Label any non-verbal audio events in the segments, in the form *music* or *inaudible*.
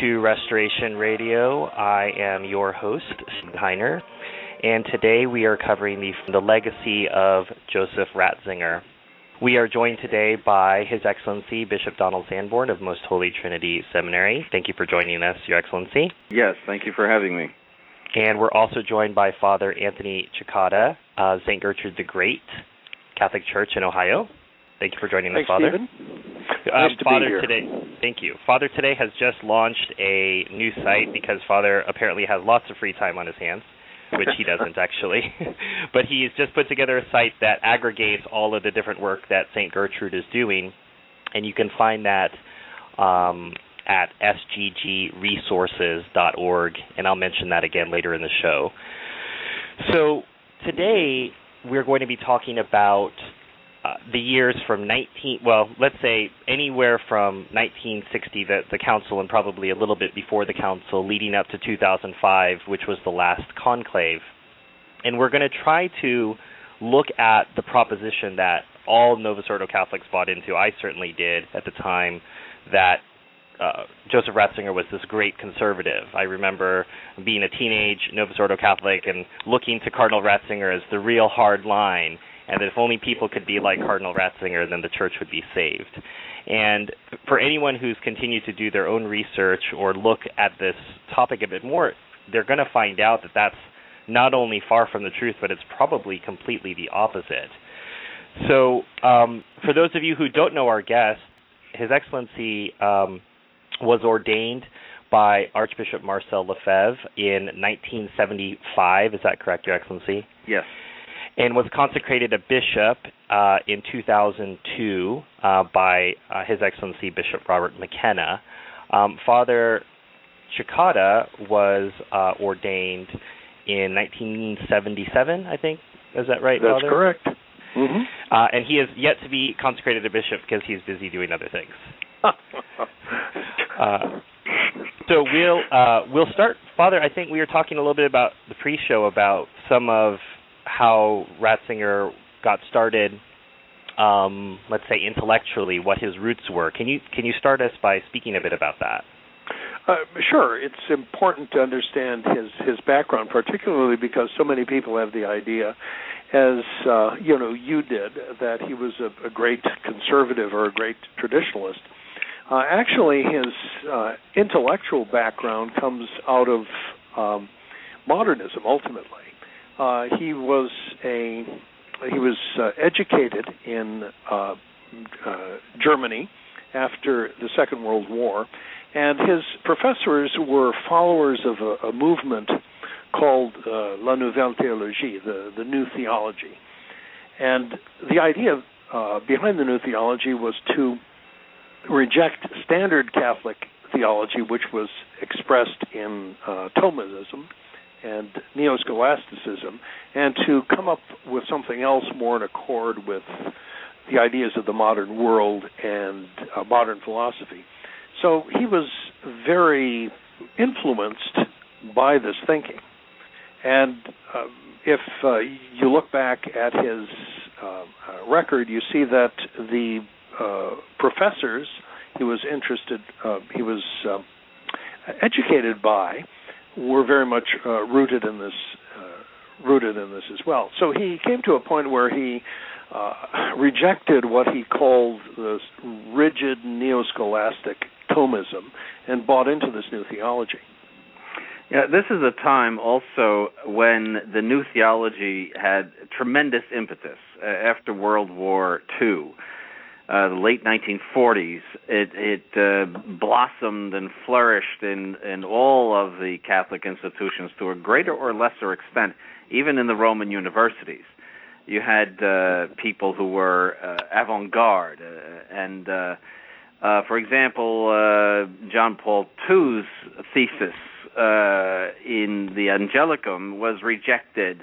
to Restoration Radio. I am your host, Heiner, and today we are covering the, the legacy of Joseph Ratzinger. We are joined today by His Excellency Bishop Donald Sanborn of Most Holy Trinity Seminary. Thank you for joining us, Your Excellency. Yes, thank you for having me. And we're also joined by Father Anthony Cekada, uh, St. Gertrude the Great Catholic Church in Ohio. Thank you for joining Thanks, us, Father. Stephen. Um, Nice to be here. today, thank you. Father today has just launched a new site because Father apparently has lots of free time on his hands, which he *laughs* doesn't actually. *laughs* but he's just put together a site that aggregates all of the different work that St. Gertrude is doing, and you can find that um, at sggresources.org, and I'll mention that again later in the show. So today we're going to be talking about uh, the years from 19 well let's say anywhere from 1960 the the council and probably a little bit before the council leading up to 2005 which was the last conclave. And we're going to try to look at the proposition that all Novus Ordo Catholics bought into. I certainly did at the time that uh, Joseph Ratzinger was this great conservative. I remember being a teenage Novus Ordo Catholic and looking to Cardinal Ratzinger as the real hard line, and that if only people could be like Cardinal Ratzinger, then the church would be saved. And for anyone who's continued to do their own research or look at this topic a bit more, they're going to find out that that's not only far from the truth, but it's probably completely the opposite. So, um, for those of you who don't know our guest, His Excellency um, was ordained by Archbishop Marcel Lefebvre in 1975. Is that correct, Your Excellency? Yes. And was consecrated a bishop uh, in 2002 uh, by uh, His Excellency Bishop Robert McKenna. Um, Father Cekada was uh, ordained in 1977, I think. Is that right, That's Father? correct. hmm Uh, and he is yet to be consecrated a bishop because he's busy doing other things. *laughs* Uh, so we'll uh, we'll start, Father. I think we were talking a little bit about the pre-show about some of how Ratzinger got started. Um, let's say intellectually, what his roots were. Can you can you start us by speaking a bit about that? Uh, sure, it's important to understand his his background, particularly because so many people have the idea, as uh, you know, you did, that he was a, a great conservative or a great traditionalist. Uh, actually, his uh, intellectual background comes out of um, modernism. Ultimately, uh, he was a he was uh, educated in uh, uh, Germany after the Second World War, and his professors were followers of a, a movement called uh, La Nouvelle Théologie, the the New Theology, and the idea uh, behind the New Theology was to reject standard Catholic theology, which was expressed in uh, Thomism and neo-scholasticism, and to come up with something else more in accord with the ideas of the modern world and uh, modern philosophy. So he was very influenced by this thinking. And um, if uh, you look back at his uh, uh, record, you see that the uh, professors he was interested, uh, he was uh, educated by, were very much uh, rooted in this, uh, rooted in this as well. So he came to a point where he uh, rejected what he called the rigid neo-scholastic Thomism and bought into this new theology. Yeah, this is a time also when the new theology had tremendous impetus uh, after World War II. Uh, the late 1940s, it, it uh, blossomed and flourished in, in all of the Catholic institutions to a greater or lesser extent, even in the Roman universities. You had uh, people who were uh, avant-garde, uh, and uh, for example, John Paul II's thesis in the Angelicum was rejected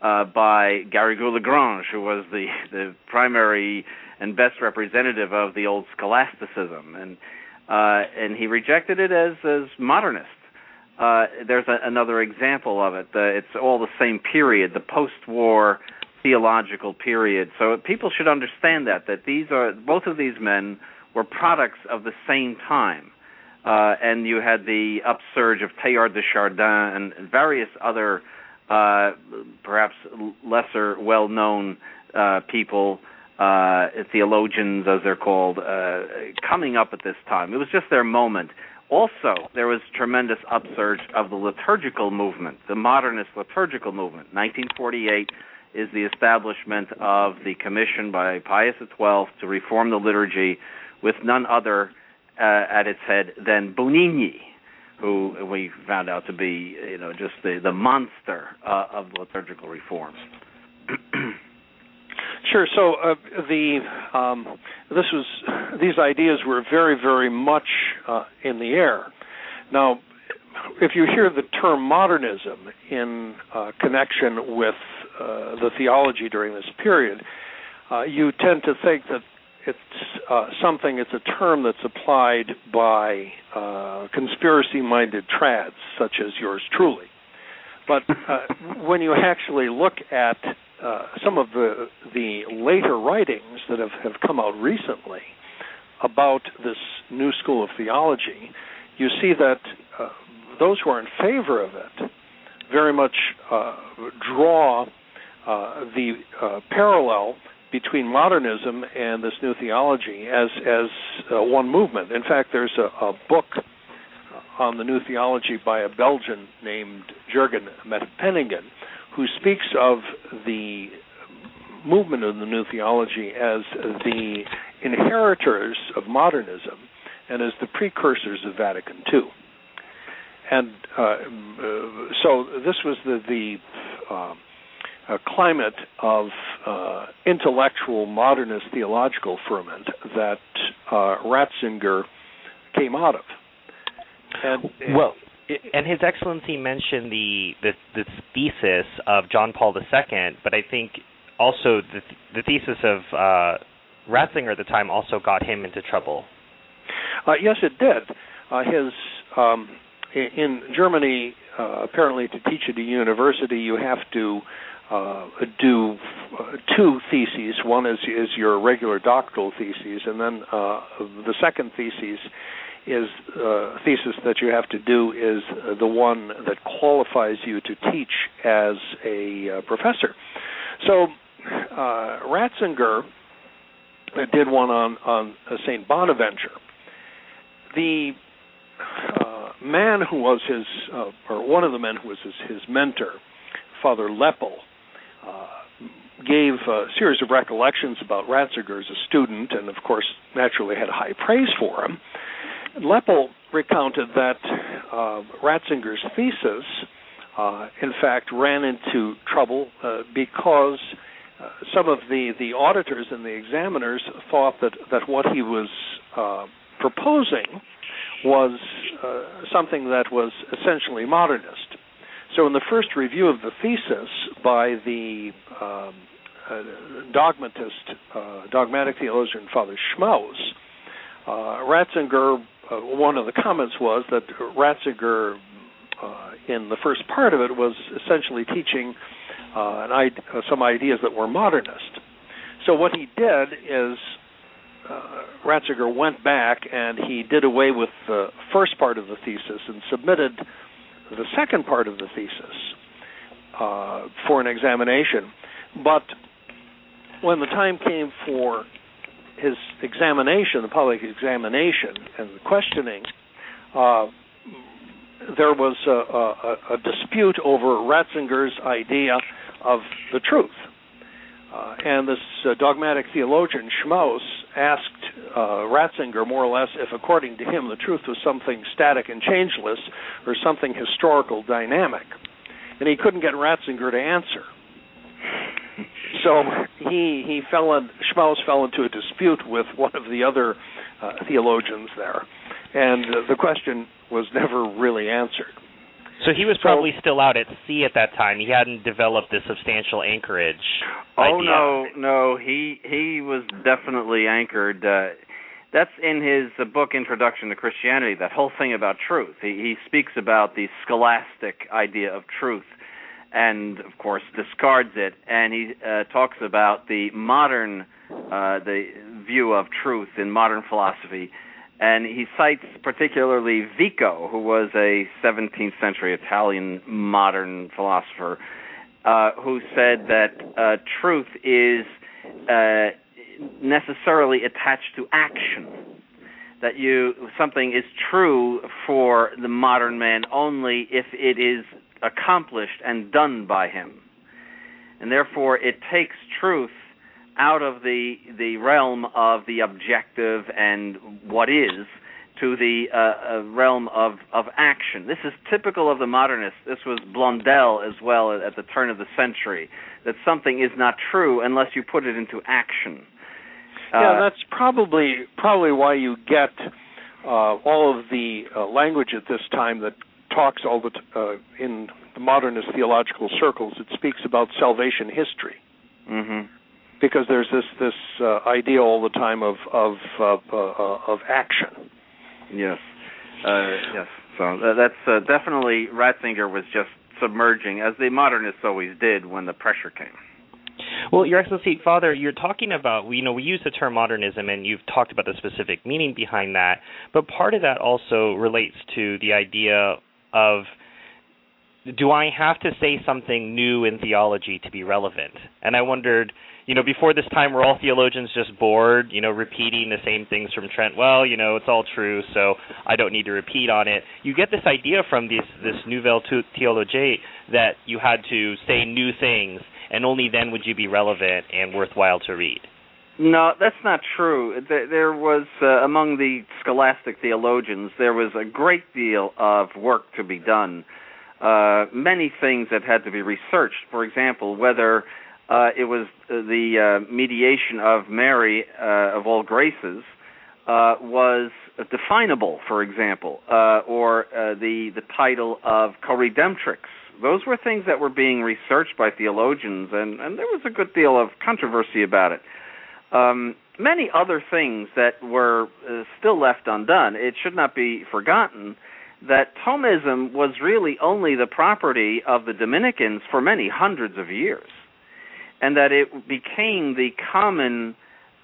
by Garrigou Lagrange, who was the, the primary and best representative of the old scholasticism, and uh, and he rejected it as as modernist. Uh, there's a, another example of it. Uh, it's all the same period, the post-war theological period. So people should understand that that these are both of these men were products of the same time. Uh, and you had the upsurge of Teilhard de Chardin and various other, uh, perhaps lesser well-known uh, people, uh, theologians as they're called, uh, coming up at this time. It was just their moment. Also, there was tremendous upsurge of the liturgical movement, the modernist liturgical movement. 1948 is the establishment of the commission by Pius XII to reform the liturgy, with none other uh, at its head than Bugnini, who we found out to be, you know, just the the monster uh, of liturgical reforms. *clears throat* Sure. So uh, the um, this was these ideas were very very much uh, in the air. Now, if you hear the term modernism in uh, connection with uh, the theology during this period, uh, you tend to think that it's uh, something, it's a term that's applied by uh, conspiracy minded trads such as yours truly. But uh, *laughs* when you actually look at uh, some of the, the later writings that have, have come out recently about this new school of theology, you see that uh, those who are in favor of it very much uh, draw the parallel between modernism and this new theology as as uh, one movement. In fact, there's a, a, book on the new theology by a Belgian named Jurgen Mettepenningen, who speaks of the movement of the new theology as the inheritors of modernism and as the precursors of Vatican II. And uh, uh so this was the the uh, a climate of uh, intellectual modernist theological ferment that uh, Ratzinger came out of. And, well, and His Excellency mentioned the, the the thesis of John Paul II, but I think also the the thesis of uh, Ratzinger at the time also got him into trouble. Uh, yes, it did. Uh, his um, in Germany, uh, apparently, to teach at a university, you have to uh, do uh, two theses. One is is your regular doctoral thesis, and then the second thesis is uh, thesis that you have to do is the one that qualifies you to teach as a uh, professor. So uh, Ratzinger did one on on Saint Bonaventure. The man who was his, or one of the men who was his, his mentor, Father Leppel, uh, gave a series of recollections about Ratzinger as a student, and of course, naturally had high praise for him. Lepel recounted that uh, Ratzinger's thesis, uh, in fact, ran into trouble uh, because uh, some of the, the auditors and the examiners thought that, that what he was uh, proposing was something that was essentially modernist. So, in the first review of the thesis by the um, uh, dogmatist, uh, dogmatic theologian Father Schmaus, uh, Ratzinger, uh, one of the comments was that Ratzinger, uh, in the first part of it, was essentially teaching uh, some ideas that were modernist. So, what he did is Ratzinger went back and he did away with the first part of the thesis and submitted the second part of the thesis uh, for an examination. But when the time came for his examination, the public examination, and the questioning, uh, there was a, a, a, dispute over Ratzinger's idea of the truth. Uh, and this uh, dogmatic theologian, Schmaus, asked uh, Ratzinger more or less if, according to him, the truth was something static and changeless or something historical dynamic. And he couldn't get Ratzinger to answer. *laughs* So he he fell in Schmaus fell into a dispute with one of the other uh, theologians there, and uh, the question was never really answered. So he was probably so, still out at sea at that time. He hadn't developed this substantial anchorage. Oh idea. no, no, he he was definitely anchored. Uh, that's in his uh, book Introduction to Christianity. That whole thing about truth. He he speaks about the scholastic idea of truth, and of course discards it. And he uh, talks about the modern uh, the view of truth in modern philosophy and he cites particularly Vico, who was a 17th century Italian modern philosopher, uh, who said that uh, truth is uh, necessarily attached to action. That you something is true for the modern man only if it is accomplished and done by him, and therefore it takes truth out of the the realm of the objective and what is to the uh, uh, realm of of action. This is typical of the modernists. This was Blondel as well at the turn of the century. That something is not true unless you put it into action. Yeah, uh, that's probably probably why you get uh, all of the uh, language at this time that talks all the t- uh, in the modernist theological circles. It speaks about salvation history. Mm-hmm because there's this this uh, idea all the time of of of, uh, of action. Yes, uh, yes. So that's uh, definitely Ratzinger was just submerging, as the modernists always did when the pressure came. Well, Your Excellency, Father, you're talking about, you know, we use the term modernism, and you've talked about the specific meaning behind that, but part of that also relates to the idea of do I have to say something new in theology to be relevant? And I wondered, you know, before this time, were all theologians just bored, you know, repeating the same things from Trent? Well, you know, it's all true, so I don't need to repeat on it. You get this idea from this this Nouvelle Theologie that you had to say new things, and only then would you be relevant and worthwhile to read. No, that's not true. There was uh, among the scholastic theologians there was a great deal of work to be done. Uh, many things that had to be researched. For example, whether uh, it was the uh, mediation of Mary uh, of all graces uh, was definable, for example, uh, or uh, the the title of co-redemptrix. Those were things that were being researched by theologians, and, and there was a good deal of controversy about it. Um, many other things that were still left undone. It should not be forgotten that Thomism was really only the property of the Dominicans for many hundreds of years and that it became the common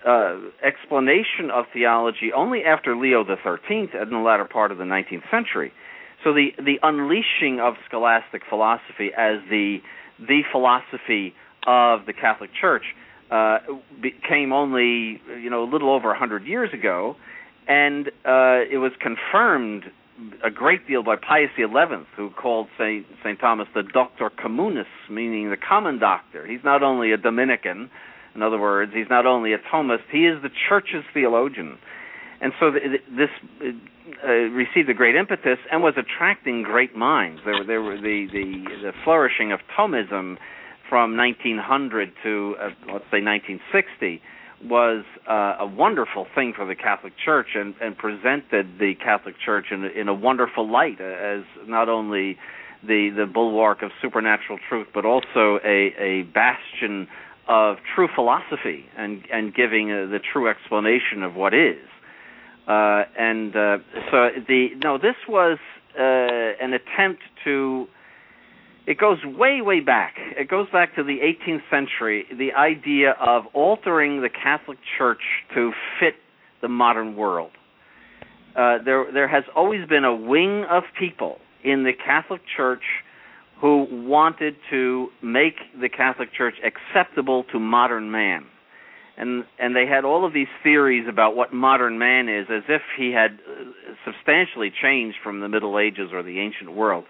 uh, explanation of theology only after Leo XIII in the latter part of the 19th century. So the the unleashing of scholastic philosophy as the the philosophy of the Catholic Church uh, became only you know a little over a hundred years ago, and uh, it was confirmed a great deal by Pius XI, who called Saint Saint Thomas the Doctor Communis, meaning the common doctor. He's not only a Dominican, in other words, he's not only a Thomist, he is the Church's theologian. And so the, this uh, received a great impetus and was attracting great minds. There, were, there were the, the the flourishing of Thomism from 1900 to uh, let's say 1960 was uh, a wonderful thing for the Catholic Church and, and presented the Catholic Church in, in a wonderful light as not only the, the bulwark of supernatural truth, but also a, a bastion of true philosophy and, and giving uh, the true explanation of what is. Uh, and uh, so the no, this was uh, an attempt to it goes way, way back. It goes back to the 18th century. The idea of altering the Catholic Church to fit the modern world. Uh, there, there has always been a wing of people in the Catholic Church who wanted to make the Catholic Church acceptable to modern man. And and they had all of these theories about what modern man is as if he had uh, substantially changed from the Middle Ages or the ancient world.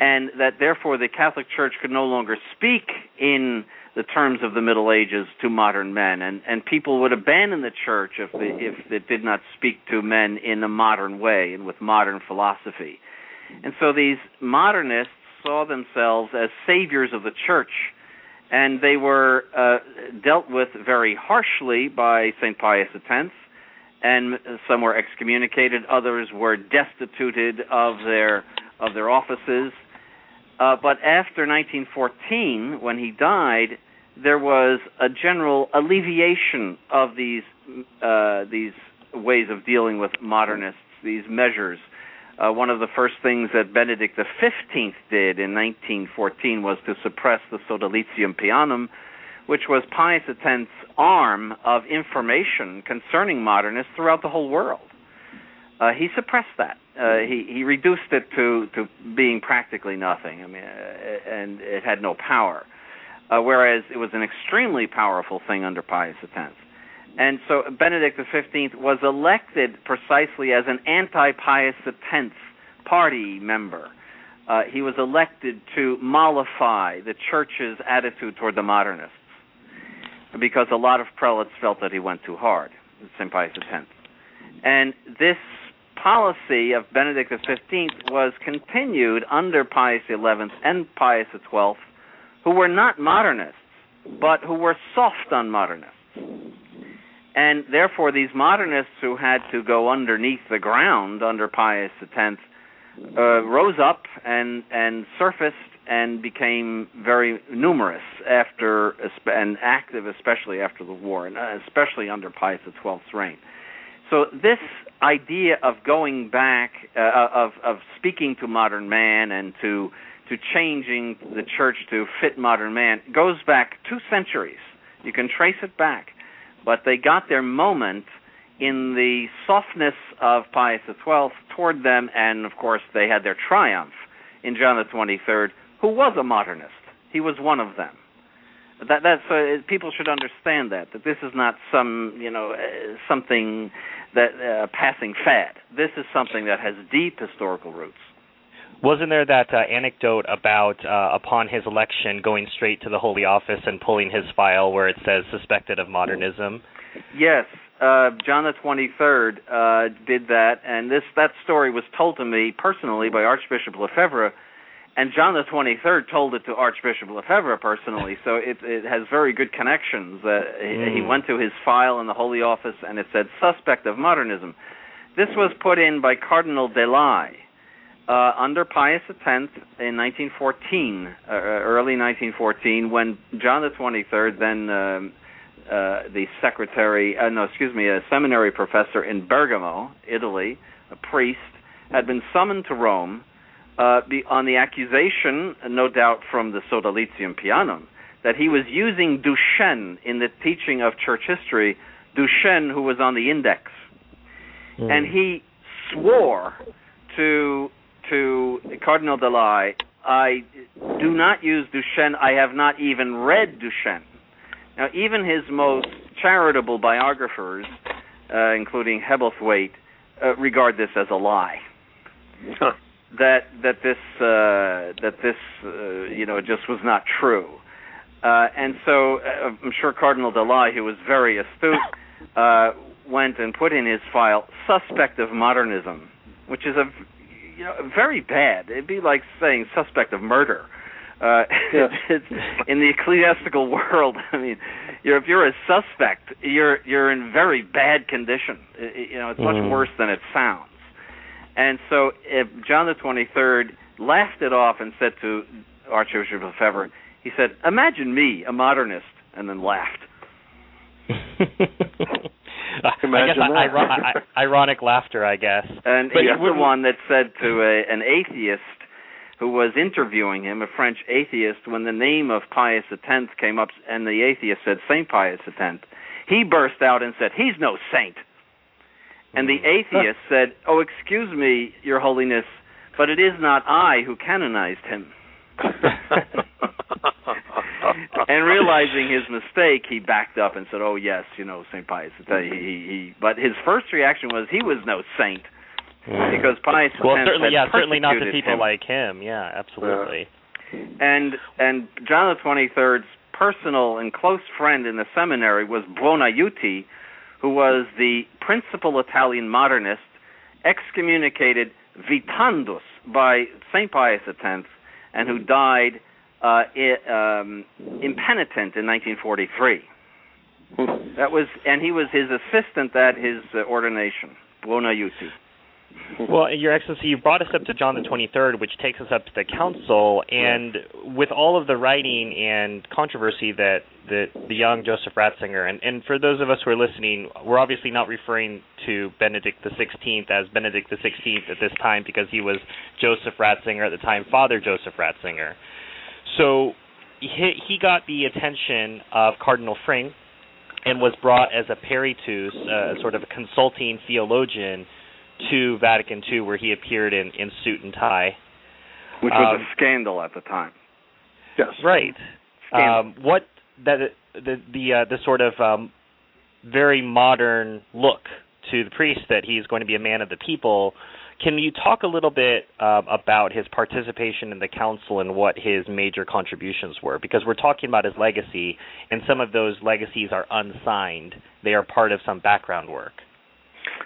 And that therefore the Catholic Church could no longer speak in the terms of the Middle Ages to modern men, and and people would abandon the church if the, if it did not speak to men in a modern way and with modern philosophy. And so these modernists saw themselves as saviors of the church, and they were uh, dealt with very harshly by St. Pius X, and some were excommunicated, others were destituted of their of their offices. Uh, but after 1914, when he died, there was a general alleviation of these uh, these ways of dealing with modernists, these measures uh, one of the first things that Benedict XV did in 1914 was to suppress the Sodalitium Pianum, which was Pius X's arm of information concerning modernists throughout the whole world. Uh, he suppressed that. Uh, he he reduced it to to being practically nothing. I mean, uh, and it had no power. Uh, whereas it was an extremely powerful thing under Pius X. And so Benedict XV was elected precisely as an anti Pius X party member. Uh, he was elected to mollify the church's attitude toward the modernists because a lot of prelates felt that he went too hard, St. Pius X. And this policy of Benedict XV was continued under Pius XI and Pius XII, who were not modernists, but who were soft on modernists. And therefore, these modernists who had to go underneath the ground under Pius X uh, rose up and and surfaced and became very numerous after and active, especially after the war, and uh, especially under Pius XII's reign. So this idea of going back, uh, of of speaking to modern man and to to changing the church to fit modern man goes back two centuries. You can trace it back but they got their moment in the softness of Pius XII toward them, and of course they had their triumph in John the Twenty Third, who was a modernist. He was one of them. That that's uh, people should understand that that this is not some you know uh, something that uh, passing fad. This is something that has deep historical roots. Wasn't there that uh, anecdote about uh, upon his election going straight to the Holy Office and pulling his file where it says suspected of modernism? Yes, uh, John the Twenty Third uh, did that, and this that story was told to me personally by Archbishop Lefebvre, and John the Twenty Third told it to Archbishop Lefebvre personally. So it it has very good connections. Uh, mm. he, went to his file in the Holy Office, and it said suspect of modernism. This was put in by Cardinal De Lai uh, under Pius X in 1914, uh, early 1914, when John the 23rd, then um, uh, the secretary, uh, no, excuse me, a seminary professor in Bergamo, Italy, a priest, had been summoned to Rome uh, be, on the accusation, no doubt from the Sodalitium Pianum, that he was using Duchesne in the teaching of church history, Duchesne, who was on the index. Mm. And he swore to to Cardinal De Lai, I do not use Duchesne, I have not even read Duchesne. Now, even his most charitable biographers, uh, including Hebblethwaite, uh, regard this as a lie. *laughs* that that this uh, that this uh, you know just was not true. Uh, and so uh, I'm sure Cardinal De Lai, who was very astute, went and put in his file "suspect of modernism," which is a you know, very bad. It'd be like saying suspect of murder. Uh, *laughs* yeah. it's, in the ecclesiastical world, *laughs* I mean, you're, if you're a suspect, you're you're in very bad condition. It, you know, it's much mm. worse than it sounds. And so, if John the Twenty Third laughed it off and said to Archbishop Lefebvre, he said, "Imagine me, a modernist," and then laughed. *laughs* I guess I, I, ironic laughter, I guess. And but he's the one that said to a, an atheist who was interviewing him, a French atheist, when the name of Pius X came up, and the atheist said Saint Pius X, he burst out and said, "He's no saint." And the atheist said, "Oh, excuse me, Your Holiness, but it is not I who canonized him." *laughs* and realizing his mistake, he backed up and said, "Oh yes, you know Saint Pius." He, he, he, but his first reaction was he was no saint because Pius. Well, certainly, yeah, certainly not to people him. like him. Yeah, absolutely. And and John the Twenty Third's personal and close friend in the seminary was Buonaiuti, who was the principal Italian modernist, excommunicated vitandus by Saint Pius X, and who died uh, um, impenitent in 1943. that was, and he was his assistant at his uh, ordination, Buonaiuti. Well, Your Excellency, you brought us up to John the 23rd, which takes us up to the council, and with all of the writing and controversy that, that the young Joseph Ratzinger, and, and for those of us who are listening, we're obviously not referring to Benedict the 16th as Benedict the 16th at this time because he was Joseph Ratzinger at the time, Father Joseph Ratzinger. So he, he got the attention of Cardinal Fring and was brought as a peritus, uh, sort of a consulting theologian to Vatican II, where he appeared in, in suit and tie, which was um, a scandal at the time. Yes, right. Um, what that the the uh, the sort of um, very modern look to the priest that he's going to be a man of the people. Can you talk a little bit um, about his participation in the council and what his major contributions were? Because we're talking about his legacy, and some of those legacies are unsigned. They are part of some background work.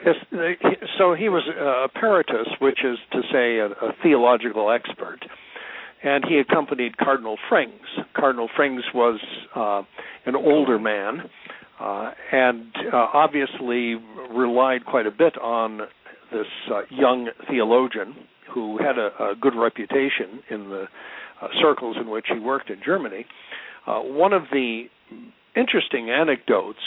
Yes, so he was a peritus, which is to say a, a theological expert, and he accompanied Cardinal Frings. Cardinal Frings was uh, an older man, uh, and uh, obviously relied quite a bit on this uh, young theologian who had a, a good reputation in the uh, circles in which he worked in Germany. Uh, one of the interesting anecdotes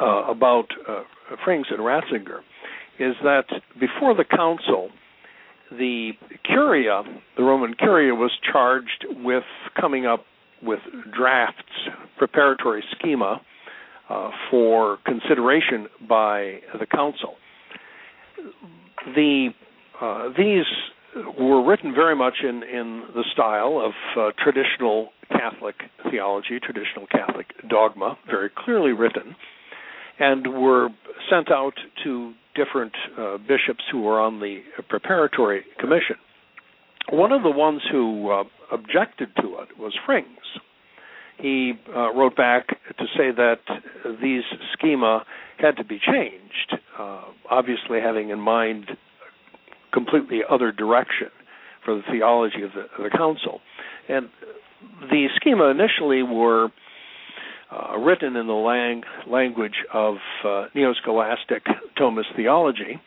uh, about uh, Frings and Ratzinger is that before the council, the Curia, the Roman Curia, was charged with coming up with drafts, preparatory schema uh, for consideration by the council. The uh, these were written very much in, in the style of uh, traditional Catholic theology, traditional Catholic dogma, very clearly written and were sent out to different uh, bishops who were on the preparatory commission. One of the ones who uh, objected to it was Frings. He uh, wrote back to say that these schema had to be changed, uh, obviously having in mind completely other direction for the theology of the, of the council. And the schema initially were uh, written in the lang- language of uh, neo-scholastic Thomist theology,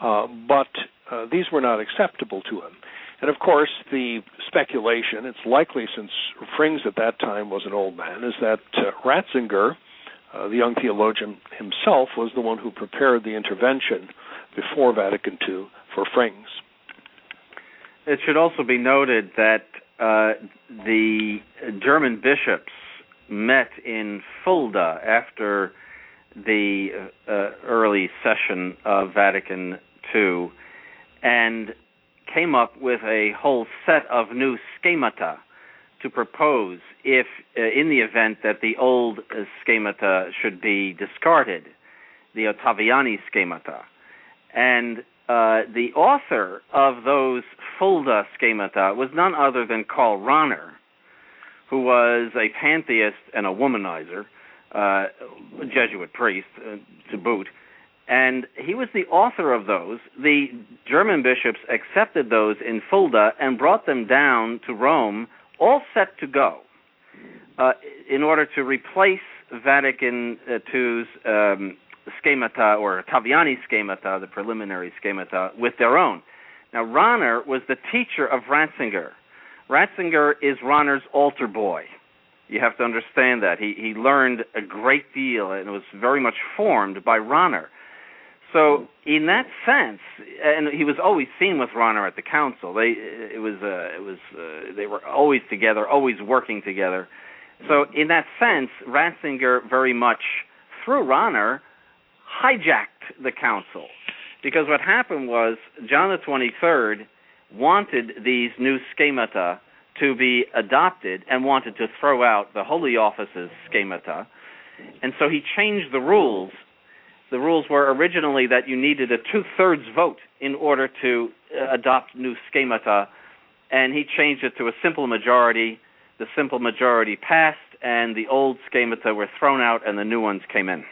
uh, but uh, these were not acceptable to him. And of course, the speculation, it's likely since Frings at that time was an old man, is that uh, Ratzinger, uh, the young theologian himself, was the one who prepared the intervention before Vatican II for Frings. It should also be noted that the German bishops met in Fulda after the uh, early session of Vatican II and came up with a whole set of new schemata to propose if uh, in the event that the old uh, schemata should be discarded the Ottaviani schemata. And uh, the author of those Fulda schemata was none other than Karl Rahner who was a pantheist and a womanizer, uh, a Jesuit priest uh, to boot. And he was the author of those. The German bishops accepted those in Fulda and brought them down to Rome, all set to go, uh, in order to replace Vatican II's um, schemata or Taviani schemata, the preliminary schemata, with their own. Now, Rahner was the teacher of Ratzinger. Ratzinger is Rahner's altar boy. You have to understand that. He he learned a great deal and was very much formed by Rahner. So in that sense, and he was always seen with Rahner at the council. They it was uh, it was uh, they were always together, always working together. So in that sense, Ratzinger very much through Rahner hijacked the council because what happened was John the 23rd wanted these new schemata to be adopted and wanted to throw out the Holy Office's schemata. And so he changed the rules. The rules were originally that you needed a two thirds vote in order to uh, adopt new schemata, and he changed it to a simple majority. The simple majority passed, and the old schemata were thrown out, and the new ones came in.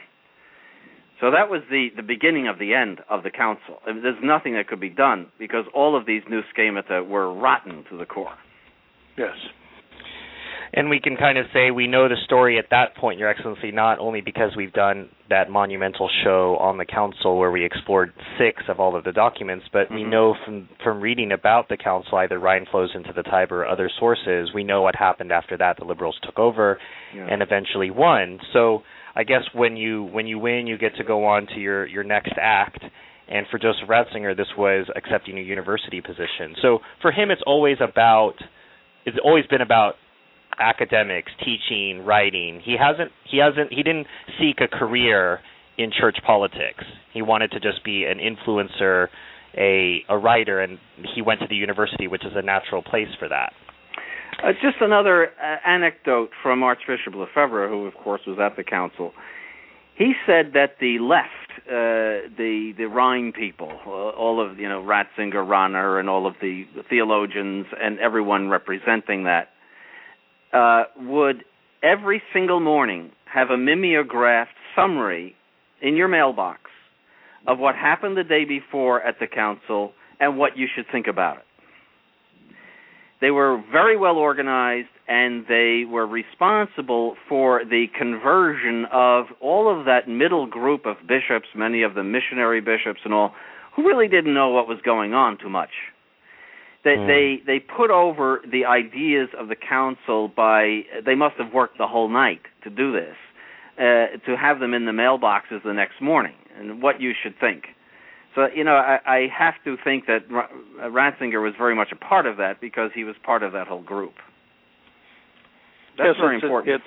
So that was the, the beginning of the end of the council. There's nothing that could be done because all of these new schemata were rotten to the core. Yes. And we can kind of say we know the story at that point, Your Excellency, not only because we've done that monumental show on the council where we explored six of all of the documents, but mm-hmm. we know from from reading about the council, either Rhine flows into the Tiber or other sources, we know what happened after that. The liberals took over yeah. and eventually won. So I guess when you when you win, you get to go on to your your next act. And for Joseph Ratzinger, this was accepting a university position. So for him, it's always about it's always been about academics, teaching, writing. He hasn't he hasn't he didn't seek a career in church politics. He wanted to just be an influencer, a a writer, and he went to the university, which is a natural place for that. Uh, just another uh, anecdote from Archbishop Lefebvre, who of course was at the council. He said that the left, uh, the the Rhine people, uh, all of you know Ratzinger, Rahner, and all of the theologians, and everyone representing that, uh, would every single morning have a mimeographed summary in your mailbox of what happened the day before at the council and what you should think about it. They were very well organized and they were responsible for the conversion of all of that middle group of bishops, many of them missionary bishops and all, who really didn't know what was going on too much. They mm. they they put over the ideas of the council by they must have worked the whole night to do this, uh, to have them in the mailboxes the next morning and what you should think. So you know, I, I have to think that Ratzinger was very much a part of that because he was part of that whole group. That's yes, very it's, important. It's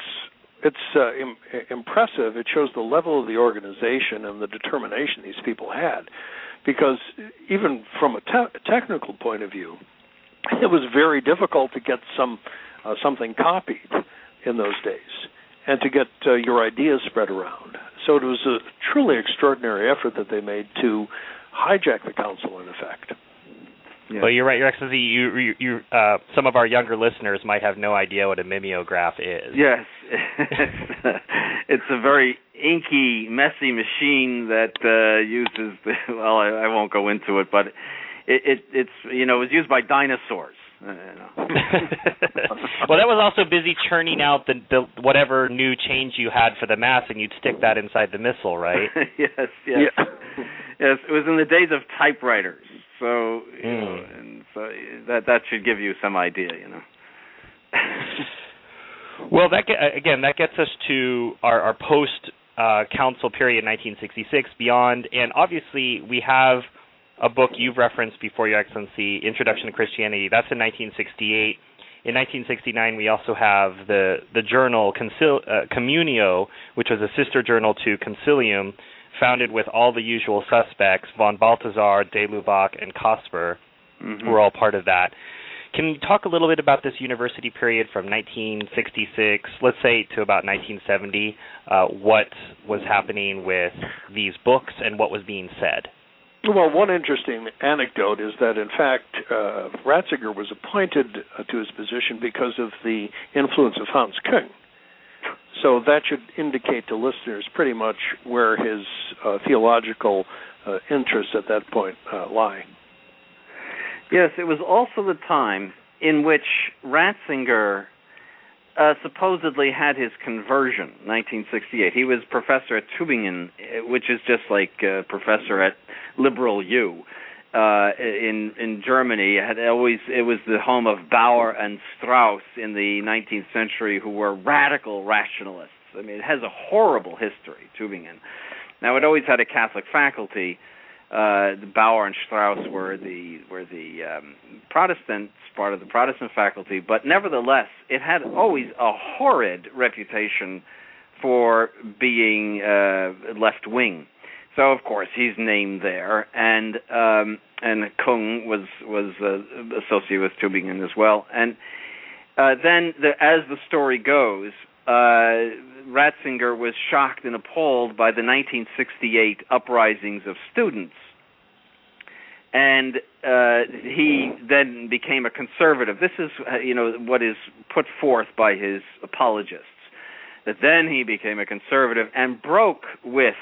it's uh, Im- impressive. It shows the level of the organization and the determination these people had, because even from a te- technical point of view, it was very difficult to get some uh, something copied in those days and to get uh, your ideas spread around. So it was a truly extraordinary effort that they made to hijack the council in effect. Yeah. Well, you're right, Your Excellency. You, you, you, uh, some of our younger listeners might have no idea what a mimeograph is. Yes, *laughs* it's a very inky, messy machine that uh, uses. The, *laughs* well, I, I won't go into it, but it, it, it's you know it was used by dinosaurs. Uh, *laughs* *laughs* well, that was also busy churning out the, the whatever new change you had for the mass, and you'd stick that inside the missal, right? *laughs* yes, yes. Yeah. Yes, it was in the days of typewriters. So, you mm. know, and so that that should give you some idea, you know. well, that get, again, that gets us to our, our post uh, council period, 1966, beyond, and obviously we have a book you've referenced before, Your Excellency, Introduction to Christianity. That's in 1968. In 1969, we also have the the journal Concil- uh, Communio, which was a sister journal to Concilium, founded with all the usual suspects, von Balthasar, de Lubac, and Kasper mm-hmm. were all part of that. Can you talk a little bit about this university period from 1966, let's say, to about 1970? Uh, what was happening with these books and what was being said? Well, one interesting anecdote is that, in fact, uh, Ratzinger was appointed uh, to his position because of the influence of Hans Küng. So that should indicate to listeners pretty much where his uh, theological uh, interests at that point uh, lie. Yes, it was also the time in which Ratzinger uh, supposedly had his conversion, 1968. He was professor at Tübingen, which is just like uh, professor at Liberal U uh, in in Germany had always it was the home of Bauer and Strauss in the 19th century, who were radical rationalists. I mean, it has a horrible history, Tübingen. Now, it always had a Catholic faculty. Uh, Bauer and Strauss were the were the um, Protestants, part of the Protestant faculty, but nevertheless, it had always a horrid reputation for being uh, left wing. So of course he's named there, and um, and Kung was was uh, associated with Tübingen as well. And uh, then, the, as the story goes, uh, Ratzinger was shocked and appalled by the 1968 uprisings of students, and uh, he then became a conservative. This is, uh, you know, what is put forth by his apologists. That then he became a conservative and broke with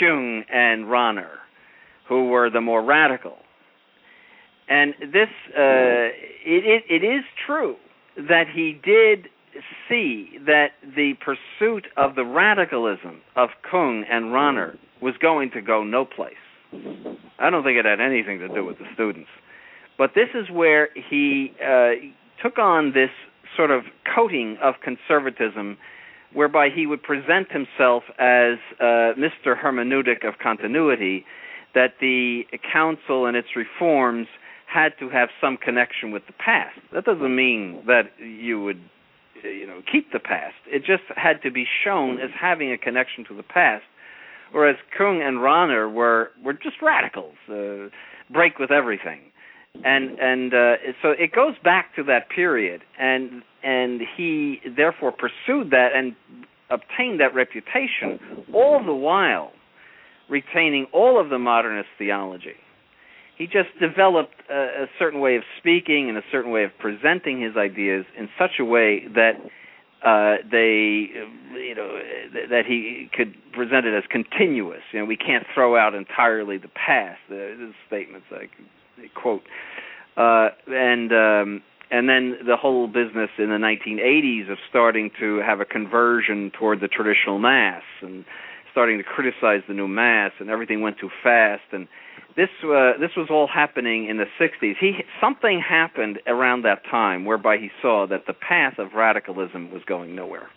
Küng and Rahner, who were the more radical. And this, uh, it, it, it is true that he did see that the pursuit of the radicalism of Küng and Rahner was going to go no place. I don't think it had anything to do with the students. But this is where he uh, took on this sort of coating of conservatism whereby he would present himself as uh, Mr. Hermeneutic of continuity, that the council and its reforms had to have some connection with the past. That doesn't mean that you would you know keep the past. It just had to be shown as having a connection to the past. Whereas Küng and Rahner were were just radicals, uh, break with everything, and and uh, so it goes back to that period, and and he therefore pursued that and obtained that reputation, all the while retaining all of the modernist theology. He just developed a, a certain way of speaking and a certain way of presenting his ideas in such a way that uh, they, you know, that he could present it as continuous. You know, we can't throw out entirely the past. The, statements I quote, uh, and um, and then the whole business in the 1980s of starting to have a conversion toward the traditional mass and starting to criticize the new mass, and everything went too fast and this uh, this was all happening in the 60s. He something happened around that time whereby he saw that the path of radicalism was going nowhere.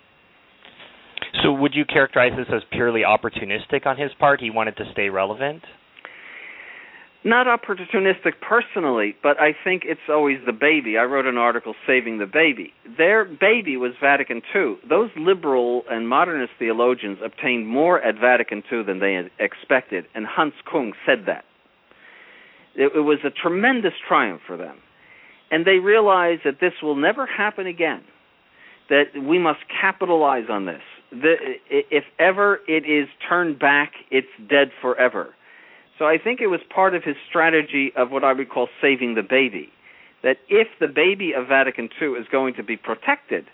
So would you characterize this as purely opportunistic on his part? He wanted to stay relevant? Not opportunistic personally, but I think it's always the baby. I wrote an article saving the baby. Their baby was Vatican II. Those liberal and modernist theologians obtained more at Vatican II than they had expected, and Hans Kung said that. It, it was a tremendous triumph for them. And they realized that this will never happen again, that we must capitalize on this. The, if ever it is turned back, it's dead forever. So I think it was part of his strategy of what I would call saving the baby. That if the baby of Vatican II is going to be protected,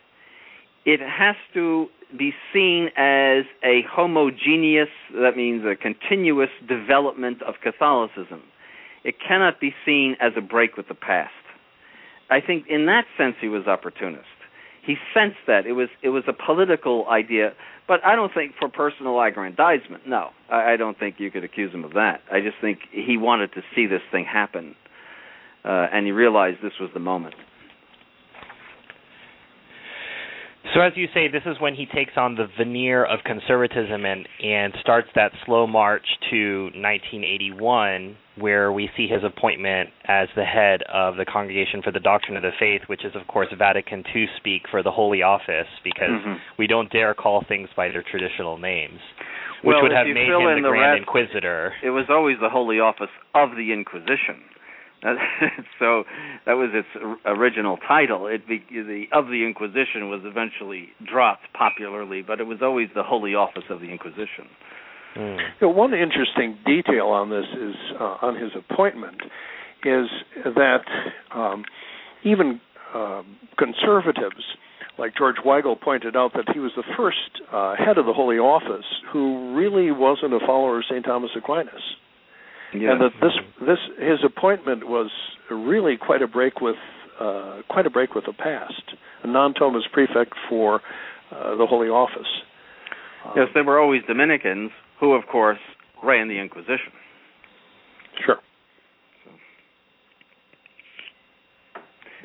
it has to be seen as a homogeneous, that means a continuous development of Catholicism it cannot be seen as a break with the past. I think in that sense he was opportunist. He sensed that it was it was a political idea, but I don't think for personal aggrandizement. No, I, I don't think you could accuse him of that. I just think he wanted to see this thing happen, uh, and he realized this was the moment. So as you say, this is when he takes on the veneer of conservatism and and starts that slow march to 1981, where we see his appointment as the head of the Congregation for the Doctrine of the Faith, which is of course Vatican II speak for the Holy Office, because mm-hmm. we don't dare call things by their traditional names, which well, would have made him the, the Grand rest, Inquisitor. It was always the Holy Office of the Inquisition. *laughs* so that was its original title. It be, the of the Inquisition was eventually dropped popularly, but it was always the Holy Office of the Inquisition. Mm. You know, one interesting detail on this is uh, on his appointment is that um, even uh, conservatives like George Weigel pointed out that he was the first uh, head of the Holy Office who really wasn't a follower of St. Thomas Aquinas. Yeah. And that this this his appointment was really quite a break with uh, quite a break with the past. A non-Thomas prefect for uh, the Holy Office. Yes, they were always Dominicans, who of course ran the Inquisition. Sure.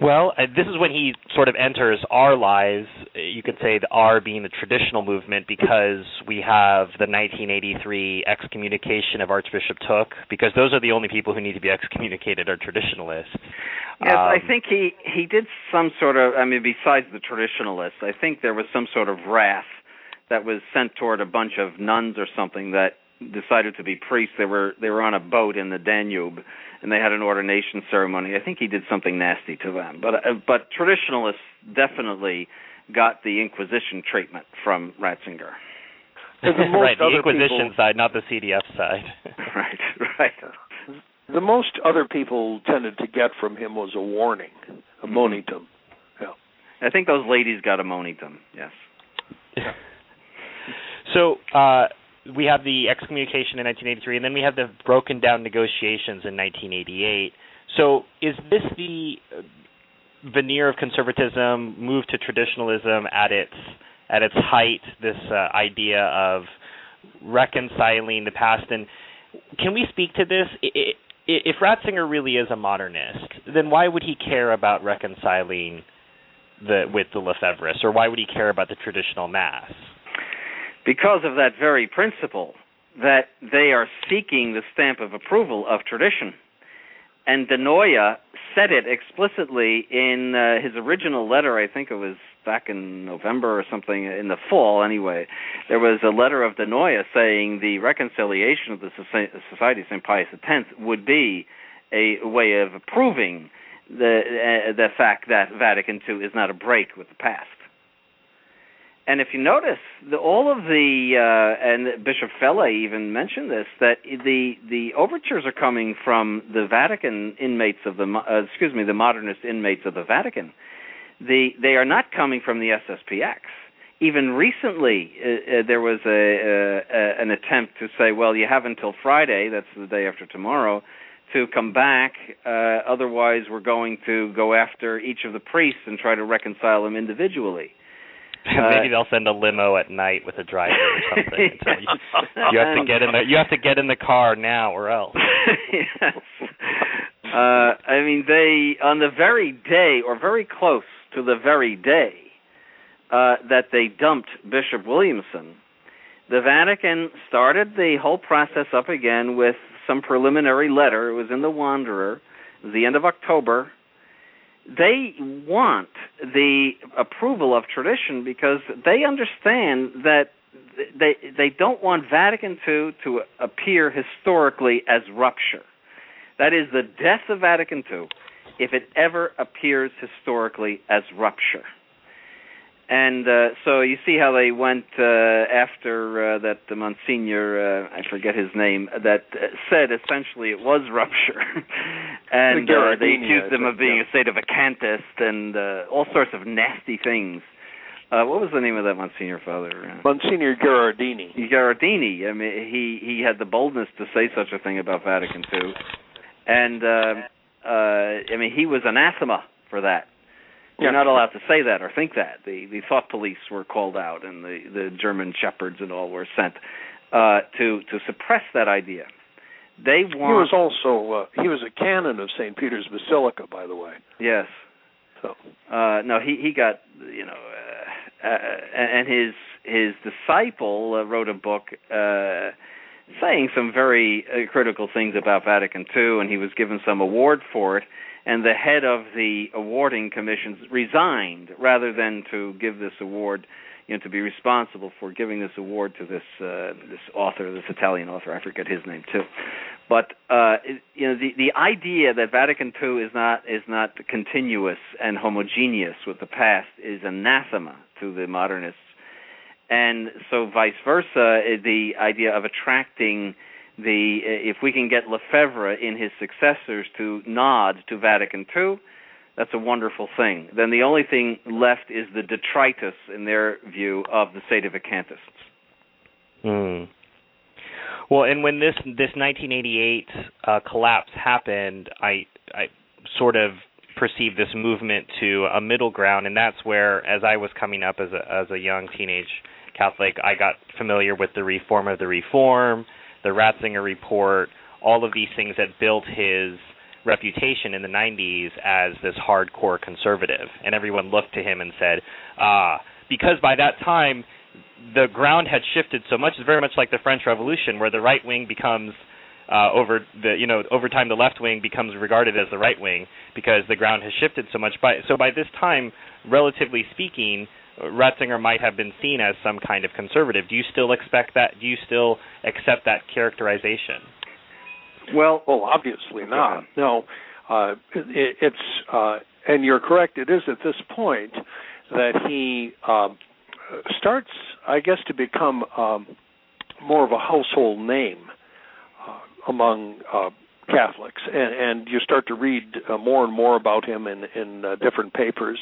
Well, uh, this is when he sort of enters our lives. You could say the R being the traditional movement because we have the 1983 excommunication of Archbishop Thuc, because those are the only people who need to be excommunicated are traditionalists. Yes, um, I think he he did some sort of. I mean, besides the traditionalists, I think there was some sort of wrath that was sent toward a bunch of nuns or something that decided to be priests. They were they were on a boat in the Danube, and they had an ordination ceremony. I think he did something nasty to them. But uh, but traditionalists definitely got the Inquisition treatment from Ratzinger. *laughs* right, the Inquisition people, side, not the CDF side. *laughs* right, right. The most other people tended to get from him was a warning, a mm-hmm. monitum. Yeah. I think those ladies got a monitum. Yes. *laughs* so uh, we have the excommunication in 1983, and then we have the broken down negotiations in 1988. So is this the uh, veneer of conservatism move to traditionalism at its at its height? This uh, idea of reconciling the past, and can we speak to this? if Ratzinger really is a modernist, then why would he care about reconciling the with the Lefebvrists, or why would he care about the traditional mass? Because of that very principle that they are seeking the stamp of approval of tradition. And Di Noia said it explicitly in uh, his original letter. I think it was back in November or something in the fall. Anyway, there was a letter of Di Noia saying the reconciliation of the Society of Saint Pius X would be a way of proving the uh, the fact that Vatican II is not a break with the past. And if you notice, the, all of the uh, and Bishop Fellay even mentioned this that the the overtures are coming from the Vatican inmates of the uh, excuse me the modernist inmates of the Vatican. The they are not coming from the SSPX. Even recently, uh, uh, there was a, uh, an attempt to say, well, you have until Friday, that's the day after tomorrow, to come back. Uh, otherwise, we're going to go after each of the priests and try to reconcile them individually. *laughs* Maybe they'll send a limo at night with a driver or *laughs* something. so you, *laughs* you have to get in the you have to get in the car now or else. yes. Uh, I mean, they on the very day or very close to the very day uh, that they dumped Bishop Williamson, the Vatican started the whole process up again with some preliminary letter. It was in the Wanderer, the end of October, they want the approval of tradition because they understand that they they don't want Vatican II to appear historically as rupture. That is the death of Vatican II if it ever appears historically as rupture. And uh, so you see how they went uh, after uh, that the Monsignor, uh, I forget his name, that uh, said essentially it was rupture, *laughs* and uh, they accused them of being yeah. a sedevacantist and uh, all sorts of nasty things. Uh, what was the name of that Monsignor father? Monsignor Gherardini. Gherardini. I mean, he he had the boldness to say such a thing about Vatican II, and uh, uh, I mean, he was anathema for that. You're not allowed to say that or think that. The the thought police were called out, and the the German shepherds and all were sent uh, to to suppress that idea. They want. He was also uh, he was a canon of St. Peter's Basilica, by the way. Yes. So uh, no, he he got you know, uh, uh, and his his disciple uh, wrote a book. Uh, saying some very uh, critical things about Vatican II, and he was given some award for it and the head of the awarding commission resigned rather than to give this award you know to be responsible for giving this award to this uh, this author this Italian author I forget his name too. But uh, you know the the idea that Vatican II is not is not continuous and homogeneous with the past is anathema to the modernists and so vice versa the idea of attracting the if we can get Lefebvre in his successors to nod to Vatican II, that's a wonderful thing. Then the only thing left is the detritus, in their view, of the Sedevacantists. Hmm. Well, and when this this 1988 uh, collapse happened, I I sort of perceived this movement to a middle ground, and that's where, as I was coming up as a as a young teenage Catholic, I got familiar with the reform of the reform the Ratzinger report, all of these things that built his reputation in the 90s as this hardcore conservative. And everyone looked to him and said, ah, because by that time, the ground had shifted so much. It's very much like the French Revolution, where the right wing becomes uh, over the you know over time the left wing becomes regarded as the right wing because the ground has shifted so much. By so by this time, relatively speaking, Ratzinger might have been seen as some kind of conservative. Do you still expect that? Do you still accept that characterization? Well, well, obviously not. No, uh, it, it's uh, and you're correct. It is at this point that he um, starts, I guess, to become um, more of a household name uh, among uh, Catholics, and, and you start to read uh, more and more about him in in uh, different papers.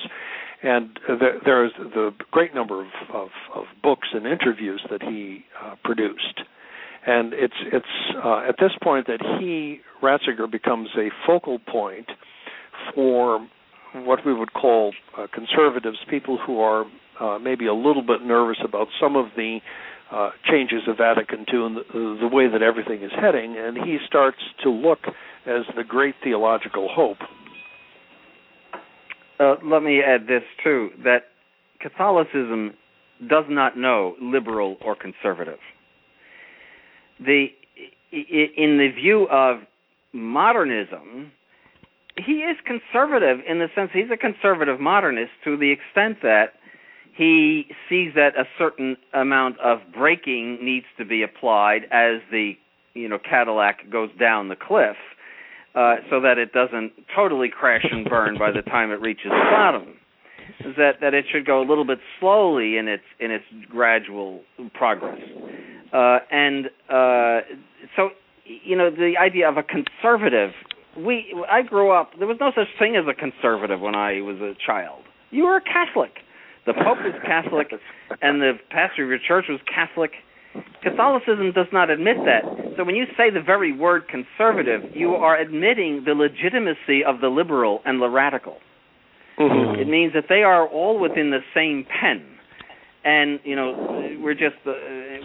And there, there's the great number of, of, of books and interviews that he uh, produced, and it's it's uh, at this point that he Ratzinger becomes a focal point for what we would call uh, conservatives, people who are uh, maybe a little bit nervous about some of the uh, changes of Vatican II and the, the way that everything is heading, and he starts to look as the great theological hope. Uh, let me add this too: that Catholicism does not know liberal or conservative. The in the view of modernism, he is conservative in the sense he's a conservative modernist to the extent that he sees that a certain amount of braking needs to be applied as the you know Cadillac goes down the cliff, uh, so that it doesn't totally crash and burn by the time it reaches the bottom. Is that that it should go a little bit slowly in its in its gradual progress, uh, and uh, so you know the idea of a conservative. We I grew up. There was no such thing as a conservative when I was a child. You were a Catholic the Pope was Catholic, and the pastor of your church was Catholic. Catholicism does not admit that. So when you say the very word conservative, you are admitting the legitimacy of the liberal and the radical. Mm-hmm. It means that they are all within the same pen, and you know we're just uh,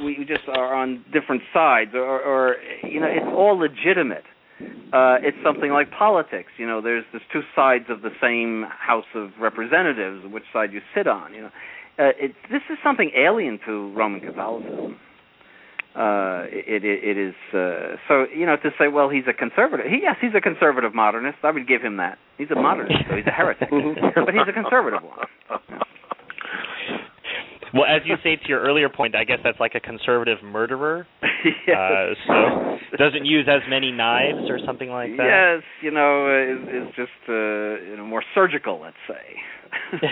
we just are on different sides, or, or you know it's all legitimate uh, it's something like politics. You know, there's there's two sides of the same House of Representatives. Which side you sit on? You know, uh, it, this is something alien to Roman Catholicism. Uh, it, it, it is uh, so you know to say, well, he's a conservative. He, yes, he's a conservative modernist. I would give him that. He's a modernist, so he's a heretic, *laughs* but he's a conservative one. Well, as you say to your earlier point, I guess that's like a conservative murderer. *laughs* yes. Uh, so doesn't use as many knives or something like that. Yes, you know, is, is just uh, you know more surgical, let's say. *laughs*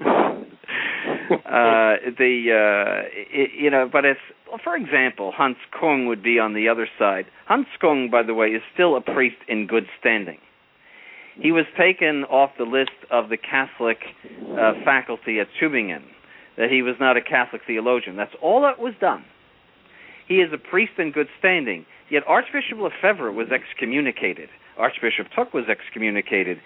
uh, the uh, it, you know, but it's well, for example, Hans Kung would be on the other side. Hans Kung, by the way, is still a priest in good standing. He was taken off the list of the Catholic uh, faculty at Tübingen that he was not a Catholic theologian. That's all that was done. He is a priest in good standing. Yet Archbishop Lefebvre was excommunicated. Archbishop Thuc was excommunicated.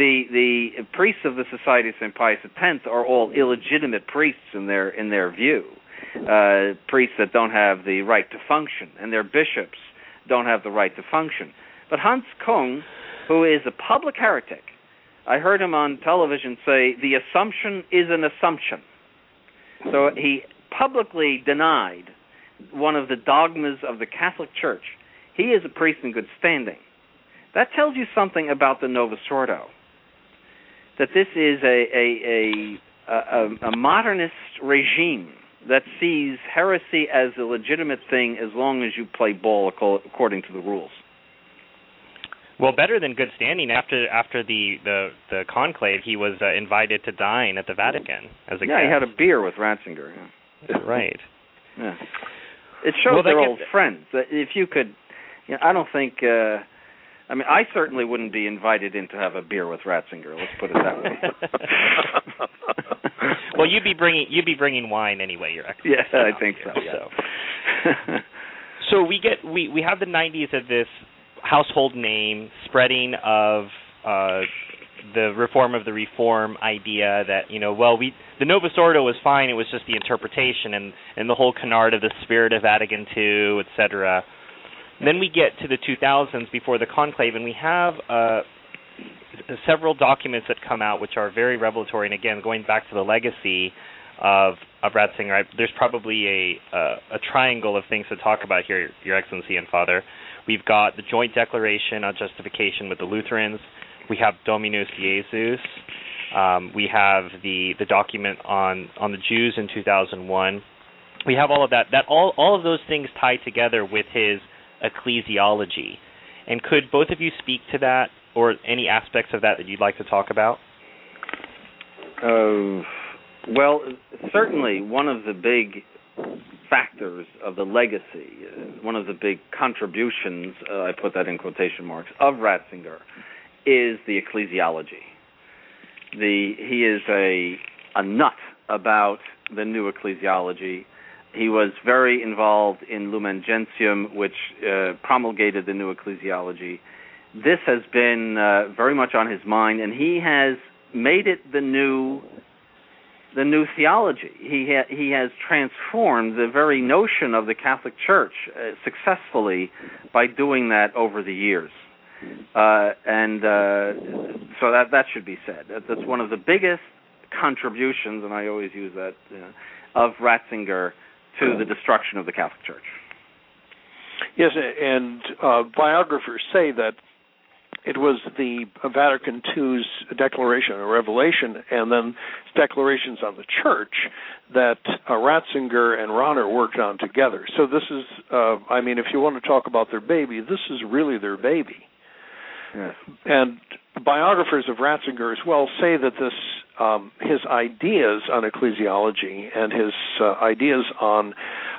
The the priests of the Society of St. Pius X are all illegitimate priests in their in their view, uh, priests that don't have the right to function, and their bishops don't have the right to function. But Hans Kung, who is a public heretic, I heard him on television say the assumption is an assumption. So he publicly denied one of the dogmas of the Catholic Church. He is a priest in good standing. That tells you something about the Novus Ordo. That this is a a, a, a, a modernist regime that sees heresy as a legitimate thing as long as you play ball according to the rules. Well, better than good standing. After after the the the conclave, he was uh, invited to dine at the Vatican as a yeah. Guest. He had a beer with Ratzinger. Yeah. *laughs* right. Yeah. It shows well, they're old friends. That if you could, you know, I don't think. uh I mean, I certainly wouldn't be invited in to have a beer with Ratzinger. Let's put it that way. *laughs* well, you'd be bringing you'd be bringing wine anyway. Your yeah, I think so. Yeah. So. so we get we we have the 90s of this household name, spreading of uh, the reform of the reform idea that you know, well, we the Novus Ordo was fine; it was just the interpretation and and the whole canard of the spirit of Vatican II, etc. Then we get to the 2000s before the conclave, and we have uh, several documents that come out which are very revelatory. And again, going back to the legacy of of Ratzinger, there's probably a uh, a triangle of things to talk about here, Your Excellency and Father. We've got the joint declaration on justification with the Lutherans. We have Dominus Jesus. Um, we have the the document on on the Jews in 2001. We have all of that. That all all of those things tie together with his ecclesiology. And could both of you speak to that, or any aspects of that that you'd like to talk about? Uh, well, certainly one of the big factors of the legacy, uh, one of the big contributions, uh, I put that in quotation marks, of Ratzinger is the ecclesiology. The he is a a nut about the new ecclesiology. He was very involved in Lumen Gentium, which uh, promulgated the new ecclesiology. This has been uh, very much on his mind, and he has made it the new the new theology. He ha- he has transformed the very notion of the Catholic Church uh, successfully by doing that over the years. Uh, and uh, so that that should be said. That's one of the biggest contributions, and I always use that uh, of Ratzinger to the destruction of the Catholic Church. Yes, and uh, biographers say that it was the Vatican II's declaration or revelation and then declarations on the church that uh, Ratzinger and Rahner worked on together. So this is, uh, I mean, if you want to talk about their baby, this is really their baby. Yes. And biographers of Ratzinger as well say that this um, his ideas on ecclesiology and his uh, ideas on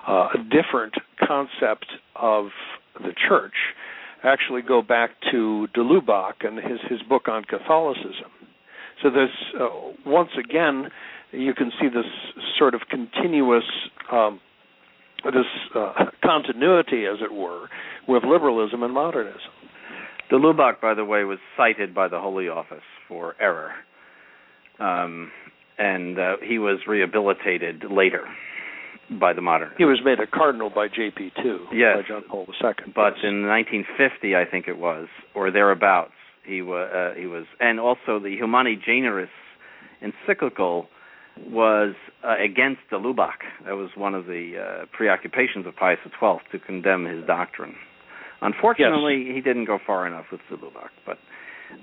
uh, a different concept of the church actually go back to de Lubac and his his book on Catholicism. So this uh, once again you can see this sort of continuous um, this uh, continuity, as it were, with liberalism and modernism. De Lubac, by the way, was cited by the Holy Office for error, um, and uh, he was rehabilitated later by the modernists. He was made a cardinal by JP two, yes, by John Paul II. But yes. in 1950, I think it was, or thereabouts, he was. Uh, he was, and also the Humani Generis encyclical was uh, against de Lubac. That was one of the uh, preoccupations of Pius XII to condemn his doctrine. Unfortunately, yes. he didn't go far enough with de but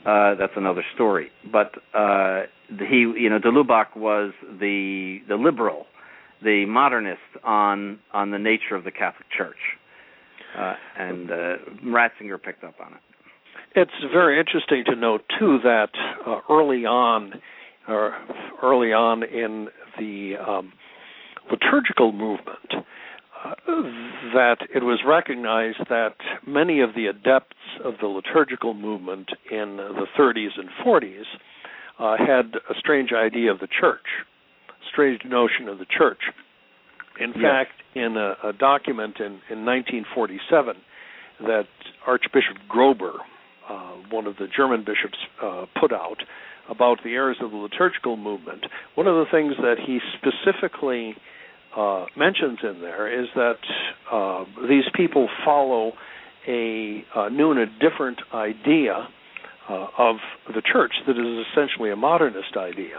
uh, that's another story. But uh, he, you know, de Lubac was the the liberal the modernist on on the nature of the Catholic Church, uh, and uh, Ratzinger picked up on it. It's very interesting to note too that uh, early on, or early on in the um, liturgical movement, that it was recognized that many of the adepts of the liturgical movement in the 30s and 40s uh, had a strange idea of the church strange notion of the church. In yes. fact, in a, a document in, in 1947 that Archbishop Grober, uh, one of the German bishops, uh, put out about the errors of the liturgical movement, one of the things that he specifically uh, mentions in there is that uh, these people follow a, a new and a different idea uh, of the church that is essentially a modernist idea.